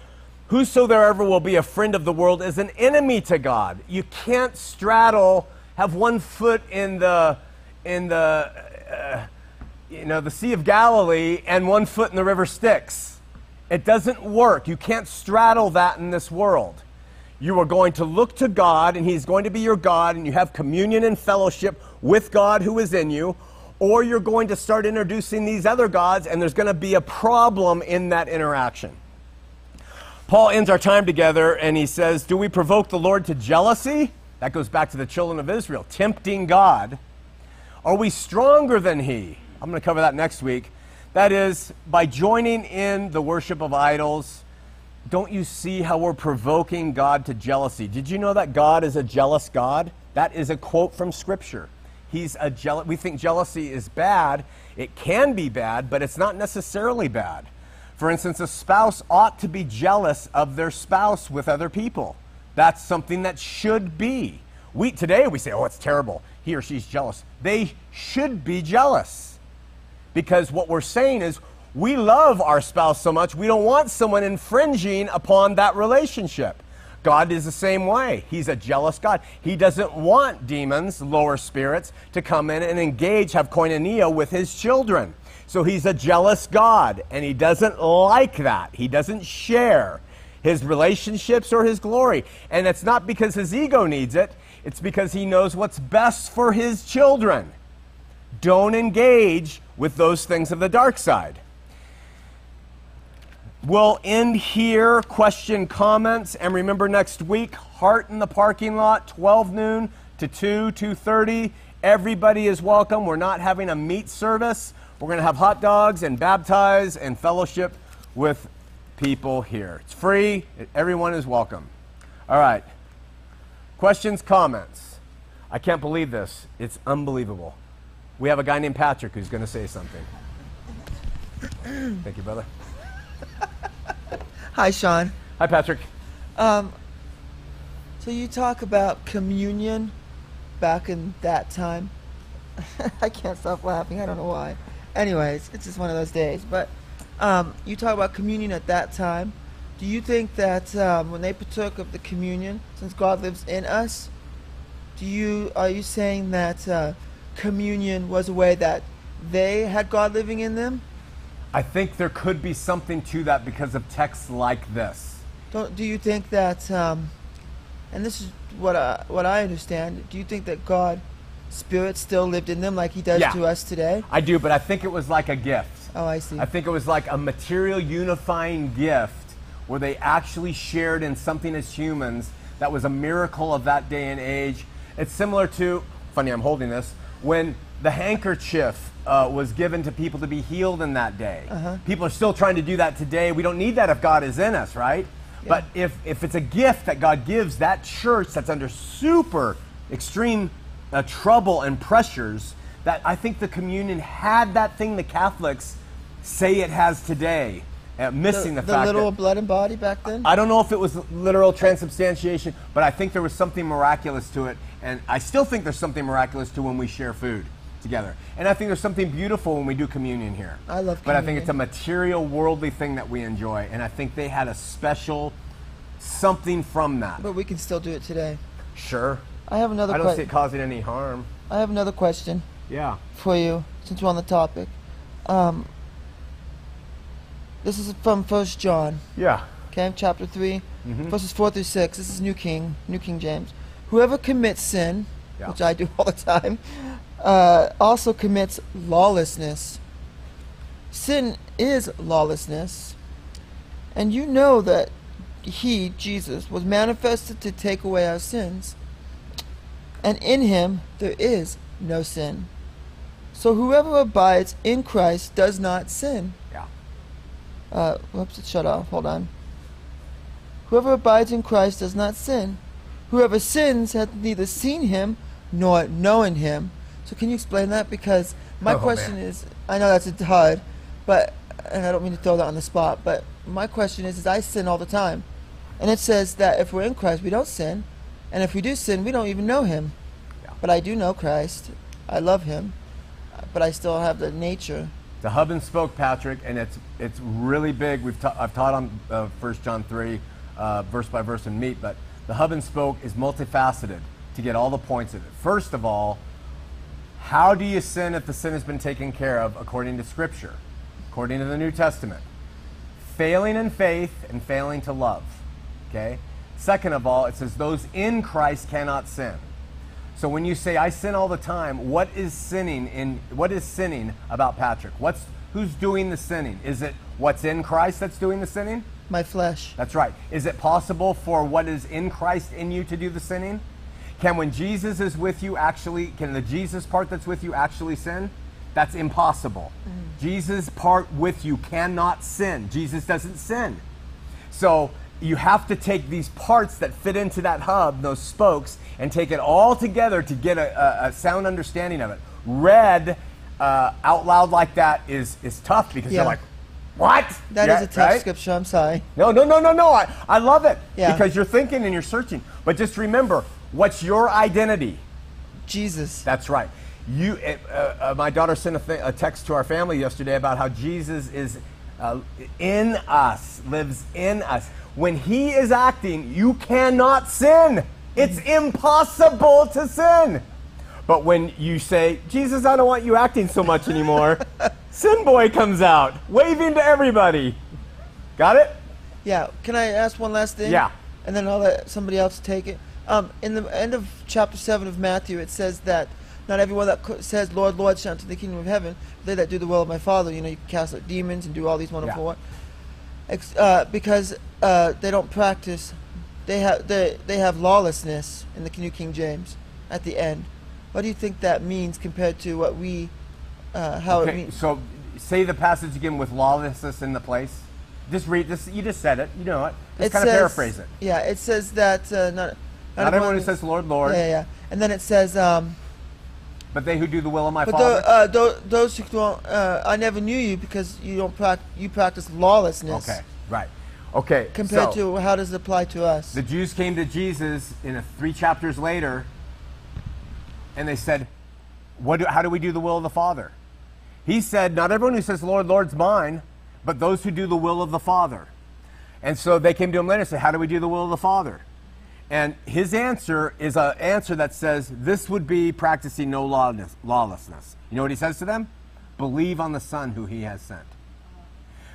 Whosoever will be a friend of the world is an enemy to God. You can't straddle, have one foot in the, in the, uh, you know, the Sea of Galilee and one foot in the river Styx. It doesn't work. You can't straddle that in this world. You are going to look to God, and He's going to be your God, and you have communion and fellowship with God who is in you, or you're going to start introducing these other gods, and there's going to be a problem in that interaction. Paul ends our time together, and he says, Do we provoke the Lord to jealousy? That goes back to the children of Israel, tempting God. Are we stronger than He? I'm going to cover that next week. That is, by joining in the worship of idols, don't you see how we're provoking God to jealousy? Did you know that God is a jealous God? That is a quote from Scripture. He's a jealous. We think jealousy is bad. It can be bad, but it's not necessarily bad. For instance, a spouse ought to be jealous of their spouse with other people. That's something that should be. We today we say, "Oh, it's terrible. He or she's jealous." They should be jealous. Because what we're saying is we love our spouse so much, we don't want someone infringing upon that relationship. God is the same way. He's a jealous God. He doesn't want demons, lower spirits, to come in and engage, have koinonia with his children. So he's a jealous God, and he doesn't like that. He doesn't share his relationships or his glory. And it's not because his ego needs it, it's because he knows what's best for his children. Don't engage with those things of the dark side. We'll end here. Question, comments, and remember next week, Heart in the parking lot, 12 noon to 2, 2:30. Everybody is welcome. We're not having a meat service. We're going to have hot dogs and baptize and fellowship with people here. It's free. Everyone is welcome. All right. Questions, comments. I can't believe this. It's unbelievable. We have a guy named Patrick who's going to say something. Thank you, brother. Hi, Sean. Hi, Patrick. Um, so you talk about communion back in that time. I can't stop laughing. I don't know why. Anyways, it's just one of those days. But um, you talk about communion at that time. Do you think that um, when they partook of the communion, since God lives in us, do you are you saying that uh, communion was a way that they had God living in them? I think there could be something to that because of texts like this. Don't do you think that? Um, and this is what I, what I understand. Do you think that God, Spirit, still lived in them like He does Yeah. to us today? I do, but I think it was like a gift. Oh, I see. I think it was like a material unifying gift where they actually shared in something as humans that was a miracle of that day and age. It's similar to, funny, I'm holding this, when the handkerchief uh, was given to people to be healed in that day. People are still trying to do that today. We don't need that if God is in us, right? But if, if it's a gift that God gives that church that's under super extreme uh, trouble and pressures, that I think the communion had that thing the Catholics say it has today, uh, missing the, the, fact literal that blood and body back then. I don't know if it was literal transubstantiation, but I think there was something miraculous to it, and I still think there's something miraculous to when we share food together. And I think there's something beautiful when we do communion here. I love communion. But I think it's a material, worldly thing that we enjoy, and I think they had a special something from that. but we can still do it today. Sure. I have another. Question. I don't que- see it causing any harm. I have another question Yeah. for you since we're on the topic. Um, this is from First John. Yeah. Okay, chapter 3, verses 4 through 6. This is New King, New King James. Whoever commits sin, Yeah. which I do all the time, uh, also commits lawlessness. Sin is lawlessness. And you know that he, Jesus, was manifested to take away our sins. And in him there is no sin. So whoever abides in Christ does not sin. Yeah. Uh, whoops, it shut off. Hold on. Whoever abides in Christ does not sin. Whoever sins hath neither seen him nor known him. So can you explain that? Because my Oh, question man. is, I know that's a hard, but and I don't mean to throw that on the spot, but my question is, is I sin all the time, and it says that if we're in Christ, we don't sin, and if we do sin, we don't even know Him. Yeah. But I do know Christ. I love Him, but I still have the nature. The hub and spoke, Patrick, and it's it's really big. We've ta- I've taught on uh, 1 John 3, uh, verse by verse and meat, but the hub and spoke is multifaceted to get all the points of it. First of all, how do you sin if the sin has been taken care of according to Scripture, according to the New Testament? Failing in faith and failing to love. Okay? Second of all, it says those in Christ cannot sin. So when you say I sin all the time, what is sinning in what is sinning about Patrick? What's who's doing the sinning? Is it what's in Christ that's doing the sinning? My flesh. That's right. Is it possible for what is in Christ in you to do the sinning? Can when Jesus is with you actually can the Jesus part that's with you actually sin? That's impossible. Jesus part with you cannot sin. Jesus doesn't sin. So you have to take these parts that fit into that hub, those spokes, and take it all together to get a, a, a sound understanding of it. Read uh, out loud like that is is tough because Yeah. you're like, what? That is Yeah, a tough right? scripture. I'm sorry. No, no, no, no, no. I, I love it Yeah. because you're thinking and you're searching. But just remember, what's your identity? Jesus. That's right. You, uh, uh, my daughter sent a, th- a text to our family yesterday about how Jesus is uh, in us, lives in us. When He is acting, you cannot sin. It's impossible to sin. But when you say, Jesus, I don't want you acting so much anymore, Sin Boy comes out, waving to everybody. Got it? Yeah. Can I ask one last thing? Yeah. And then I'll let somebody else take it. Um, in the end of chapter seven of Matthew, it says that not everyone that says "Lord, Lord" shall enter the kingdom of heaven. They that do the will of my Father. You know, you cast out demons and do all these wonderful Yeah. works. Uh, because uh, they don't practice. They have they they have lawlessness in the New King James at the end. What do you think that means compared to what we uh, how it Okay, means? so say the passage again with lawlessness in the place. Just read this. You just said it. You know it. Just It kind of paraphrase it. Yeah, it says that uh, not Not everyone who says Lord, Lord, Yeah, yeah. And then it says, um, but they who do the will of my but Father. tho- uh, tho- those who don't, uh, I never knew you because you don't prac- you practice lawlessness. okay, right. Okay. Compared so, to how does it apply to us? the Jews came to Jesus in a, three chapters later, and they said, "What? Do, how do we do the will of the Father?" He said, "Not everyone who says Lord, Lord's mine, but those who do the will of the Father." And so they came to him later and said, "How do we do the will of the Father?" And his answer is an answer that says this would be practicing no lawlessness. You know what he says to them? Believe on the Son who he has sent.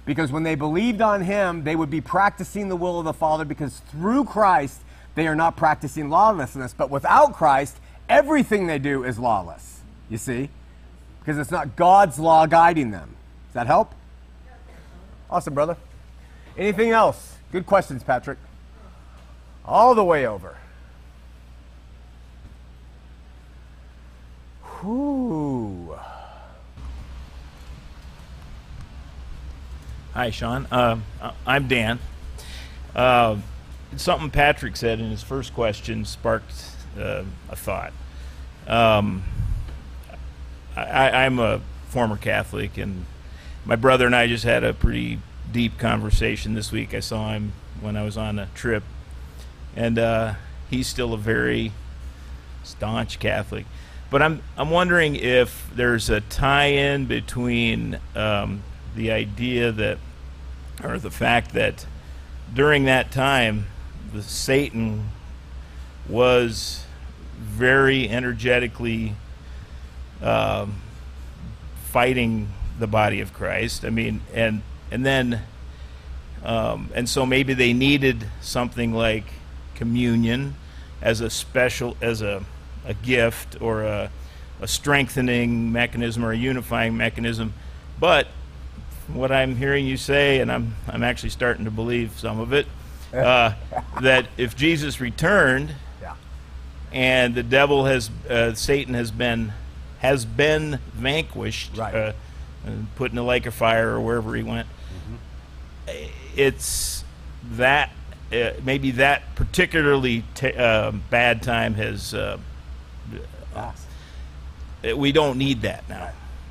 Because when they believed on him, they would be practicing the will of the Father because through Christ, they are not practicing lawlessness. But without Christ, everything they do is lawless. You see? Because it's not God's law guiding them. Does that help? Awesome, brother. Anything else? Good questions, Patrick. All the way over. Whew. Hi, Sean. Uh, I'm Dan. Uh, something Patrick said in his first question sparked uh, a thought. Um, I, I'm a former Catholic, and my brother and I just had a pretty deep conversation this week. I saw him when I was on a trip, and uh, he's still a very staunch Catholic. But I'm I'm wondering if there's a tie-in between um, the idea that, or the fact that during that time, the Satan was very energetically um, fighting the body of Christ. I mean, and and then, um, and so maybe they needed something like communion as a special, as a a gift or a, a strengthening mechanism or a unifying mechanism. But what I'm hearing you say, and I'm I'm actually starting to believe some of it, uh, that if Jesus returned Yeah. and the devil has uh, Satan has been has been vanquished, Right. uh, put in the lake of fire or wherever he went. It's that uh, maybe that particularly t- uh, bad time has. Uh, we don't need that now.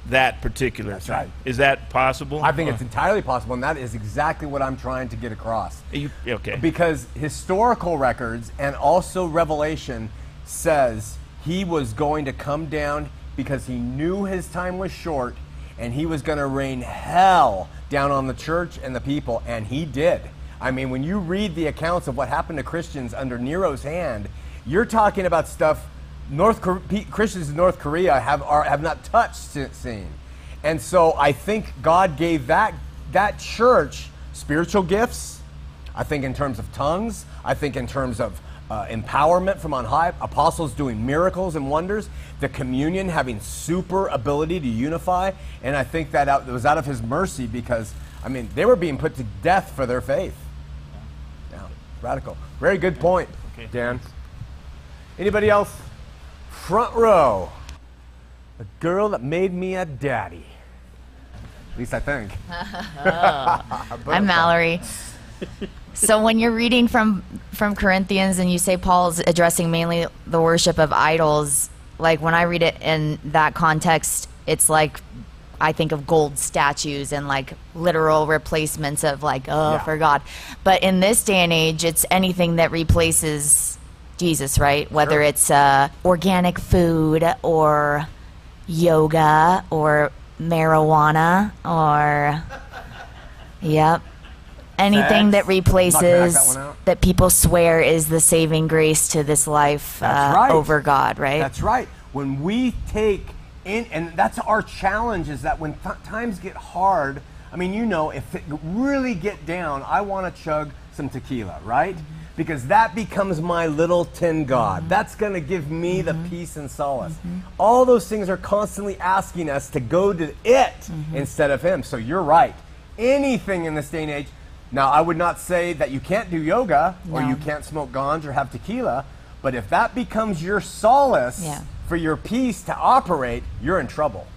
That particular That's time right. is that possible? I think it's Uh, entirely possible, and that is exactly what I'm trying to get across. you, okay. Because historical records and also Revelation says he was going to come down because he knew his time was short and he was going to rain hell down on the church and the people, and he did. I mean, when you read the accounts of what happened to Christians under Nero's hand, you're talking about stuff North Christians in North Korea have are, have not touched since seen. And so I think God gave that that church spiritual gifts, I think in terms of tongues. I think in terms of uh, empowerment from on high, apostles doing miracles and wonders, the communion having super ability to unify, and I think that out, was out of His mercy because I mean they were being put to death for their faith. Yeah, radical. Very good point, Okay. Dan. Anybody else? Front row. The girl that made me a daddy. At least I think. I'm Mallory. So when you're reading from from Corinthians and you say Paul's addressing mainly the worship of idols, like when I read it in that context, it's like I think of gold statues and like literal replacements of like oh Yeah. for God. But in this day and age, it's anything that replaces Jesus, right? Whether Sure. it's uh, organic food or yoga or marijuana or yep anything Sex. That replaces that that people swear is the saving grace to this life uh, right. over God, right? That's right. When we take in, and that's our challenge is that when th- times get hard, I mean, you know, if it really get down, I want to chug some tequila, right? Mm-hmm. Because that becomes my little tin god. Mm-hmm. That's going to give me the mm-hmm. peace and solace. All those things are constantly asking us to go to it instead of him. So you're right. Anything in this day and age. Now, I would not say that you can't do yoga or you can't smoke ganja or have tequila, but if that becomes your solace Yeah. For your peace to operate, you're in trouble.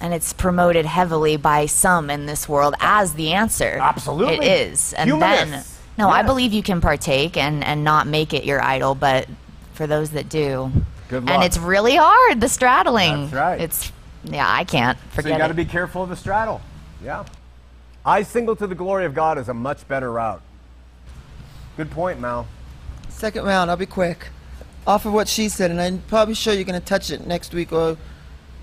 and it's promoted heavily by some in this world as the answer. Absolutely. It is. And then Humanists. no, I believe you can partake and and not make it your idol, but for those that do. Good luck. And it's really hard the straddling. That's right. It's yeah, I can't forget. So you got to it. be careful of the straddle. Yeah. eye single to the glory of God is a much better route. Good point, Mal. Second round, I'll be quick. Off of what she said, and I'm probably sure you're going to touch it next week, or,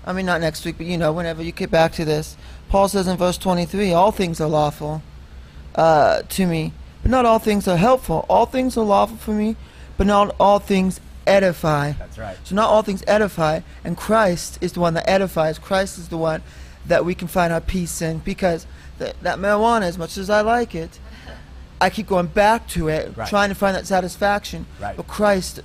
I mean, not next week, but you know, whenever you get back to this. Paul says in verse 23, all things are lawful uh, to me, but not all things are helpful. All things are lawful for me, but not all things edify. That's right. So not all things edify, and Christ is the one that edifies. Christ is the one that we can find our peace in because th- that marijuana, as much as I like it, I keep going back to it, Right. trying to find that satisfaction. Right. But Christ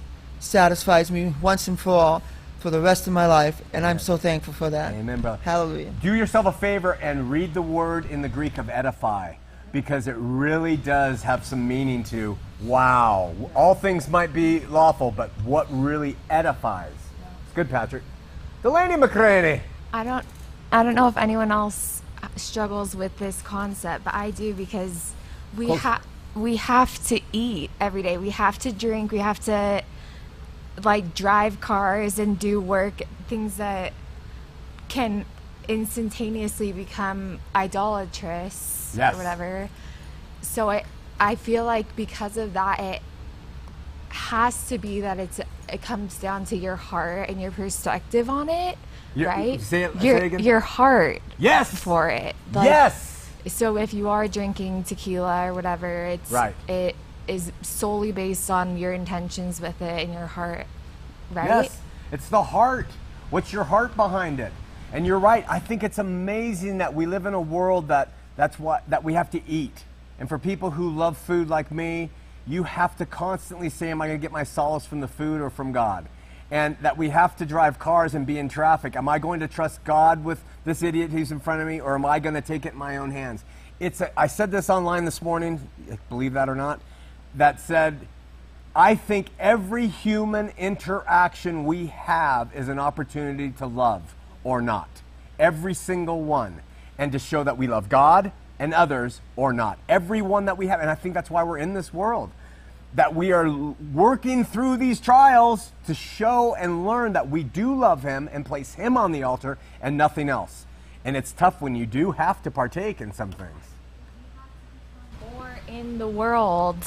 satisfies me once and for all for the rest of my life, and I'm so thankful for that. Amen, brother. Hallelujah. Do yourself a favor and read the word in the Greek of edify because it really does have some meaning to wow. All things might be lawful, but what really edifies? It's good, Patrick. Delaney McCraney. I don't I don't know if anyone else struggles with this concept, but I do because we Close. have we have to eat every day. We have to drink. We have to like drive cars and do work things that can instantaneously become idolatrous Yes. or whatever. So I I feel like because of that it has to be that it's it comes down to your heart and your perspective on it, Your- right? say it- say your it again. your heart Yes. for it. Like, yes. So if you are drinking tequila or whatever, it's Right. it is solely based on your intentions with it and your heart, right? Yes. It's the heart. What's your heart behind it? And you're right. I think it's amazing that we live in a world that that's what that we have to eat. And for people who love food like me, you have to constantly say, Am I going to get my solace from the food or from God? And that we have to drive cars and be in traffic. Am I going to trust God with this idiot who's in front of me, or am I going to take it in my own hands? It's a, I said this online this morning, believe that or not, that said, I think every human interaction we have is an opportunity to love or not. Every single one. And to show that we love God and others or not. Every one that we have. And I think that's why we're in this world. That we are working through these trials to show and learn that we do love Him and place Him on the altar and nothing else. And it's tough when you do have to partake in some things. more in the world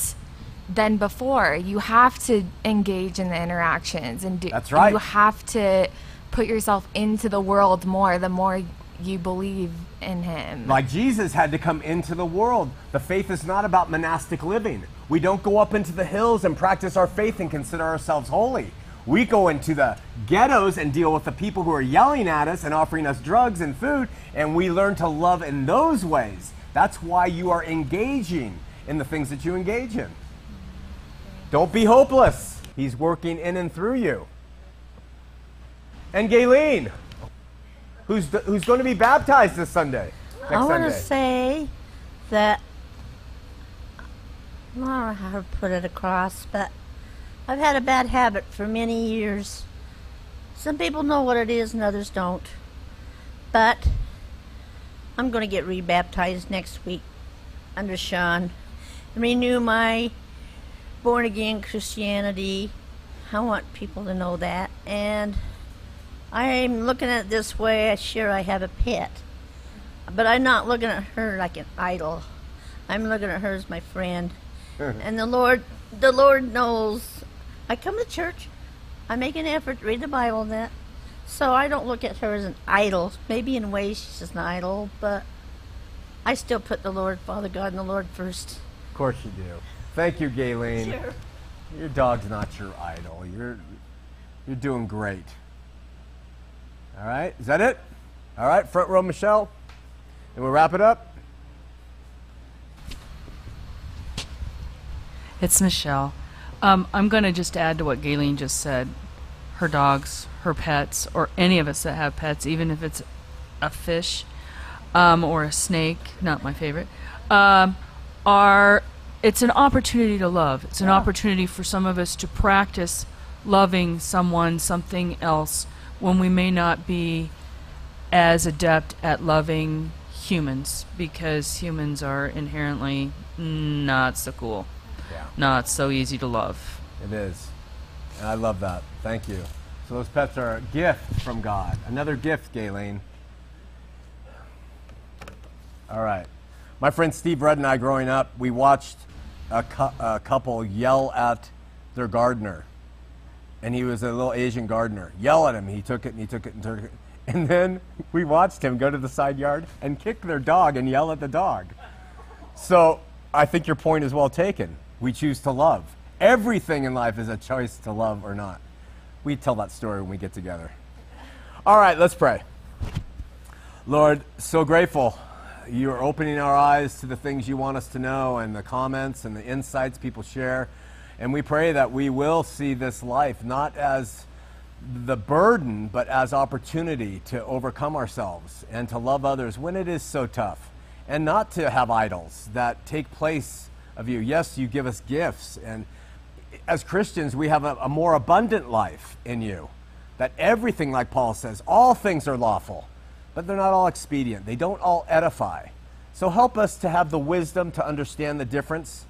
than before. You have to engage in the interactions and do, That's right. You have to put yourself into the world more the more you believe in him. Like Jesus had to come into the world. The faith is not about monastic living. We don't go up into the hills and practice our faith and consider ourselves holy. We go into the ghettos and deal with the people who are yelling at us and offering us drugs and food, and we learn to love in those ways. That's why you are engaging in the things that you engage in. Don't be hopeless. He's working in and through you. And Gayleen, who's, who's going to be baptized this Sunday. Next I want to say that I don't know how to put it across, but I've had a bad habit for many years. Some people know what it is and others don't. But I'm going to get rebaptized next week under Sean and renew my born again Christianity. I want people to know that. And I'm looking at it this way. I sure, I have a pet. But I'm not looking at her like an idol. I'm looking at her as my friend. Hmm. and the Lord, the Lord knows. I come to church. I make an effort to read the Bible and that. So I don't look at her as an idol. Maybe in ways she's an idol, but I still put the Lord, Father God, and the Lord first. Of course you do. Thank you, Gayleen. Sure. Your dog's not your idol. You're you're doing great. All right, is that it? All right, front row, Michelle, and we'll wrap it up. It's Michelle. Um, I'm going to just add to what Gayleen just said. Her dogs, her pets, or any of us that have pets, even if it's a fish um, or a snake, not my favorite, um, are it's an opportunity to love. It's an opportunity for some of us to practice loving someone, something else, when we may not be as adept at loving humans because humans are inherently not so cool Yeah, not so easy to love. it is. And I love that. Thank you. So those pets are a gift from God. Another gift, Gayleen. All right. My friend Steve Rudd and I, growing up, we watched a, cou- a couple yell at their gardener. And he was a little Asian gardener. Yell at him. He took it and he took it and took it. And then we watched him go to the side yard and kick their dog and yell at the dog. So I think your point is well taken. We choose to love. Everything in life is a choice to love or not. We tell that story when we get together. All right, let's pray. Lord, so grateful you are opening our eyes to the things you want us to know and the comments and the insights people share. And we pray that we will see this life not as the burden, but as opportunity to overcome ourselves and to love others when it is so tough, and not to have idols that take place of you. Yes, you give us gifts, and as Christians, we have a, a more abundant life in you. That everything, like Paul says, all things are lawful, but they're not all expedient. They don't all edify. So help us to have the wisdom to understand the difference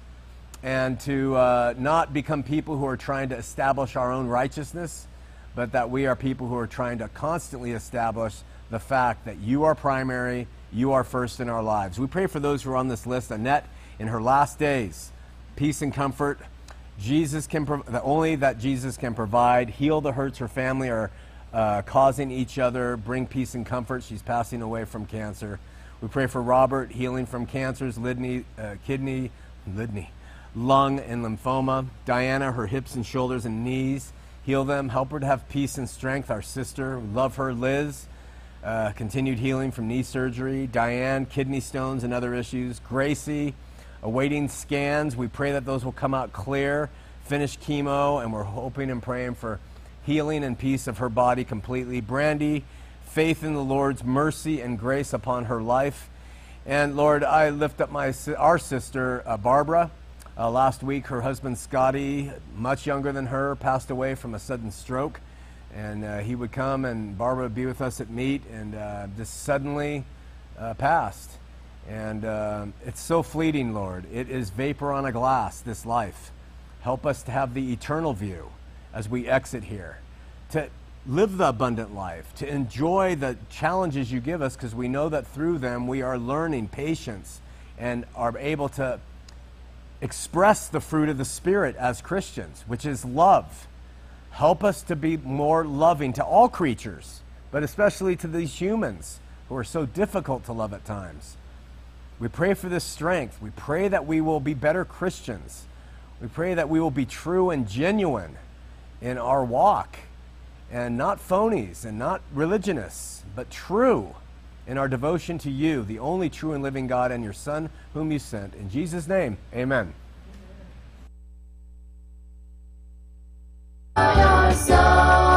and to uh, not become people who are trying to establish our own righteousness but that we are people who are trying to constantly establish the fact that you are primary, you are first in our lives. We pray for those who are on this list. Annette, in her last days, peace and comfort. Jesus can prov- only that Jesus can provide. Heal the hurts her family are uh, causing each other. Bring peace and comfort. She's passing away from cancer. We pray for Robert, healing from cancers, kidney, uh, kidney, kidney, lung, and lymphoma. Diana, her hips and shoulders and knees. Heal them. Help her to have peace and strength. Our sister, love her, Liz. Uh, continued healing from knee surgery. Diane, kidney stones and other issues. Gracie, awaiting scans. We pray that those will come out clear. Finish chemo, and we're hoping and praying for healing and peace of her body completely. Brandy, faith in the Lord's mercy and grace upon her life. And Lord, I lift up my our sister uh, Barbara. Uh, last week, her husband Scotty, much younger than her, passed away from a sudden stroke. And uh, he would come, and Barbara would be with us at meet, and uh, just suddenly uh, passed. And uh, it's so fleeting, Lord. It is vapor on a glass, this life. Help us to have the eternal view as we exit here, to live the abundant life, to enjoy the challenges you give us, because we know that through them we are learning patience and are able to express the fruit of the Spirit as Christians, which is love. Help us to be more loving to all creatures, but especially to these humans who are so difficult to love at times. We pray for this strength. We pray that we will be better Christians. We pray that we will be true and genuine in our walk and not phonies and not religionists, but true in our devotion to you, the only true and living God, and your Son, whom you sent. In Jesus' name, amen. amen.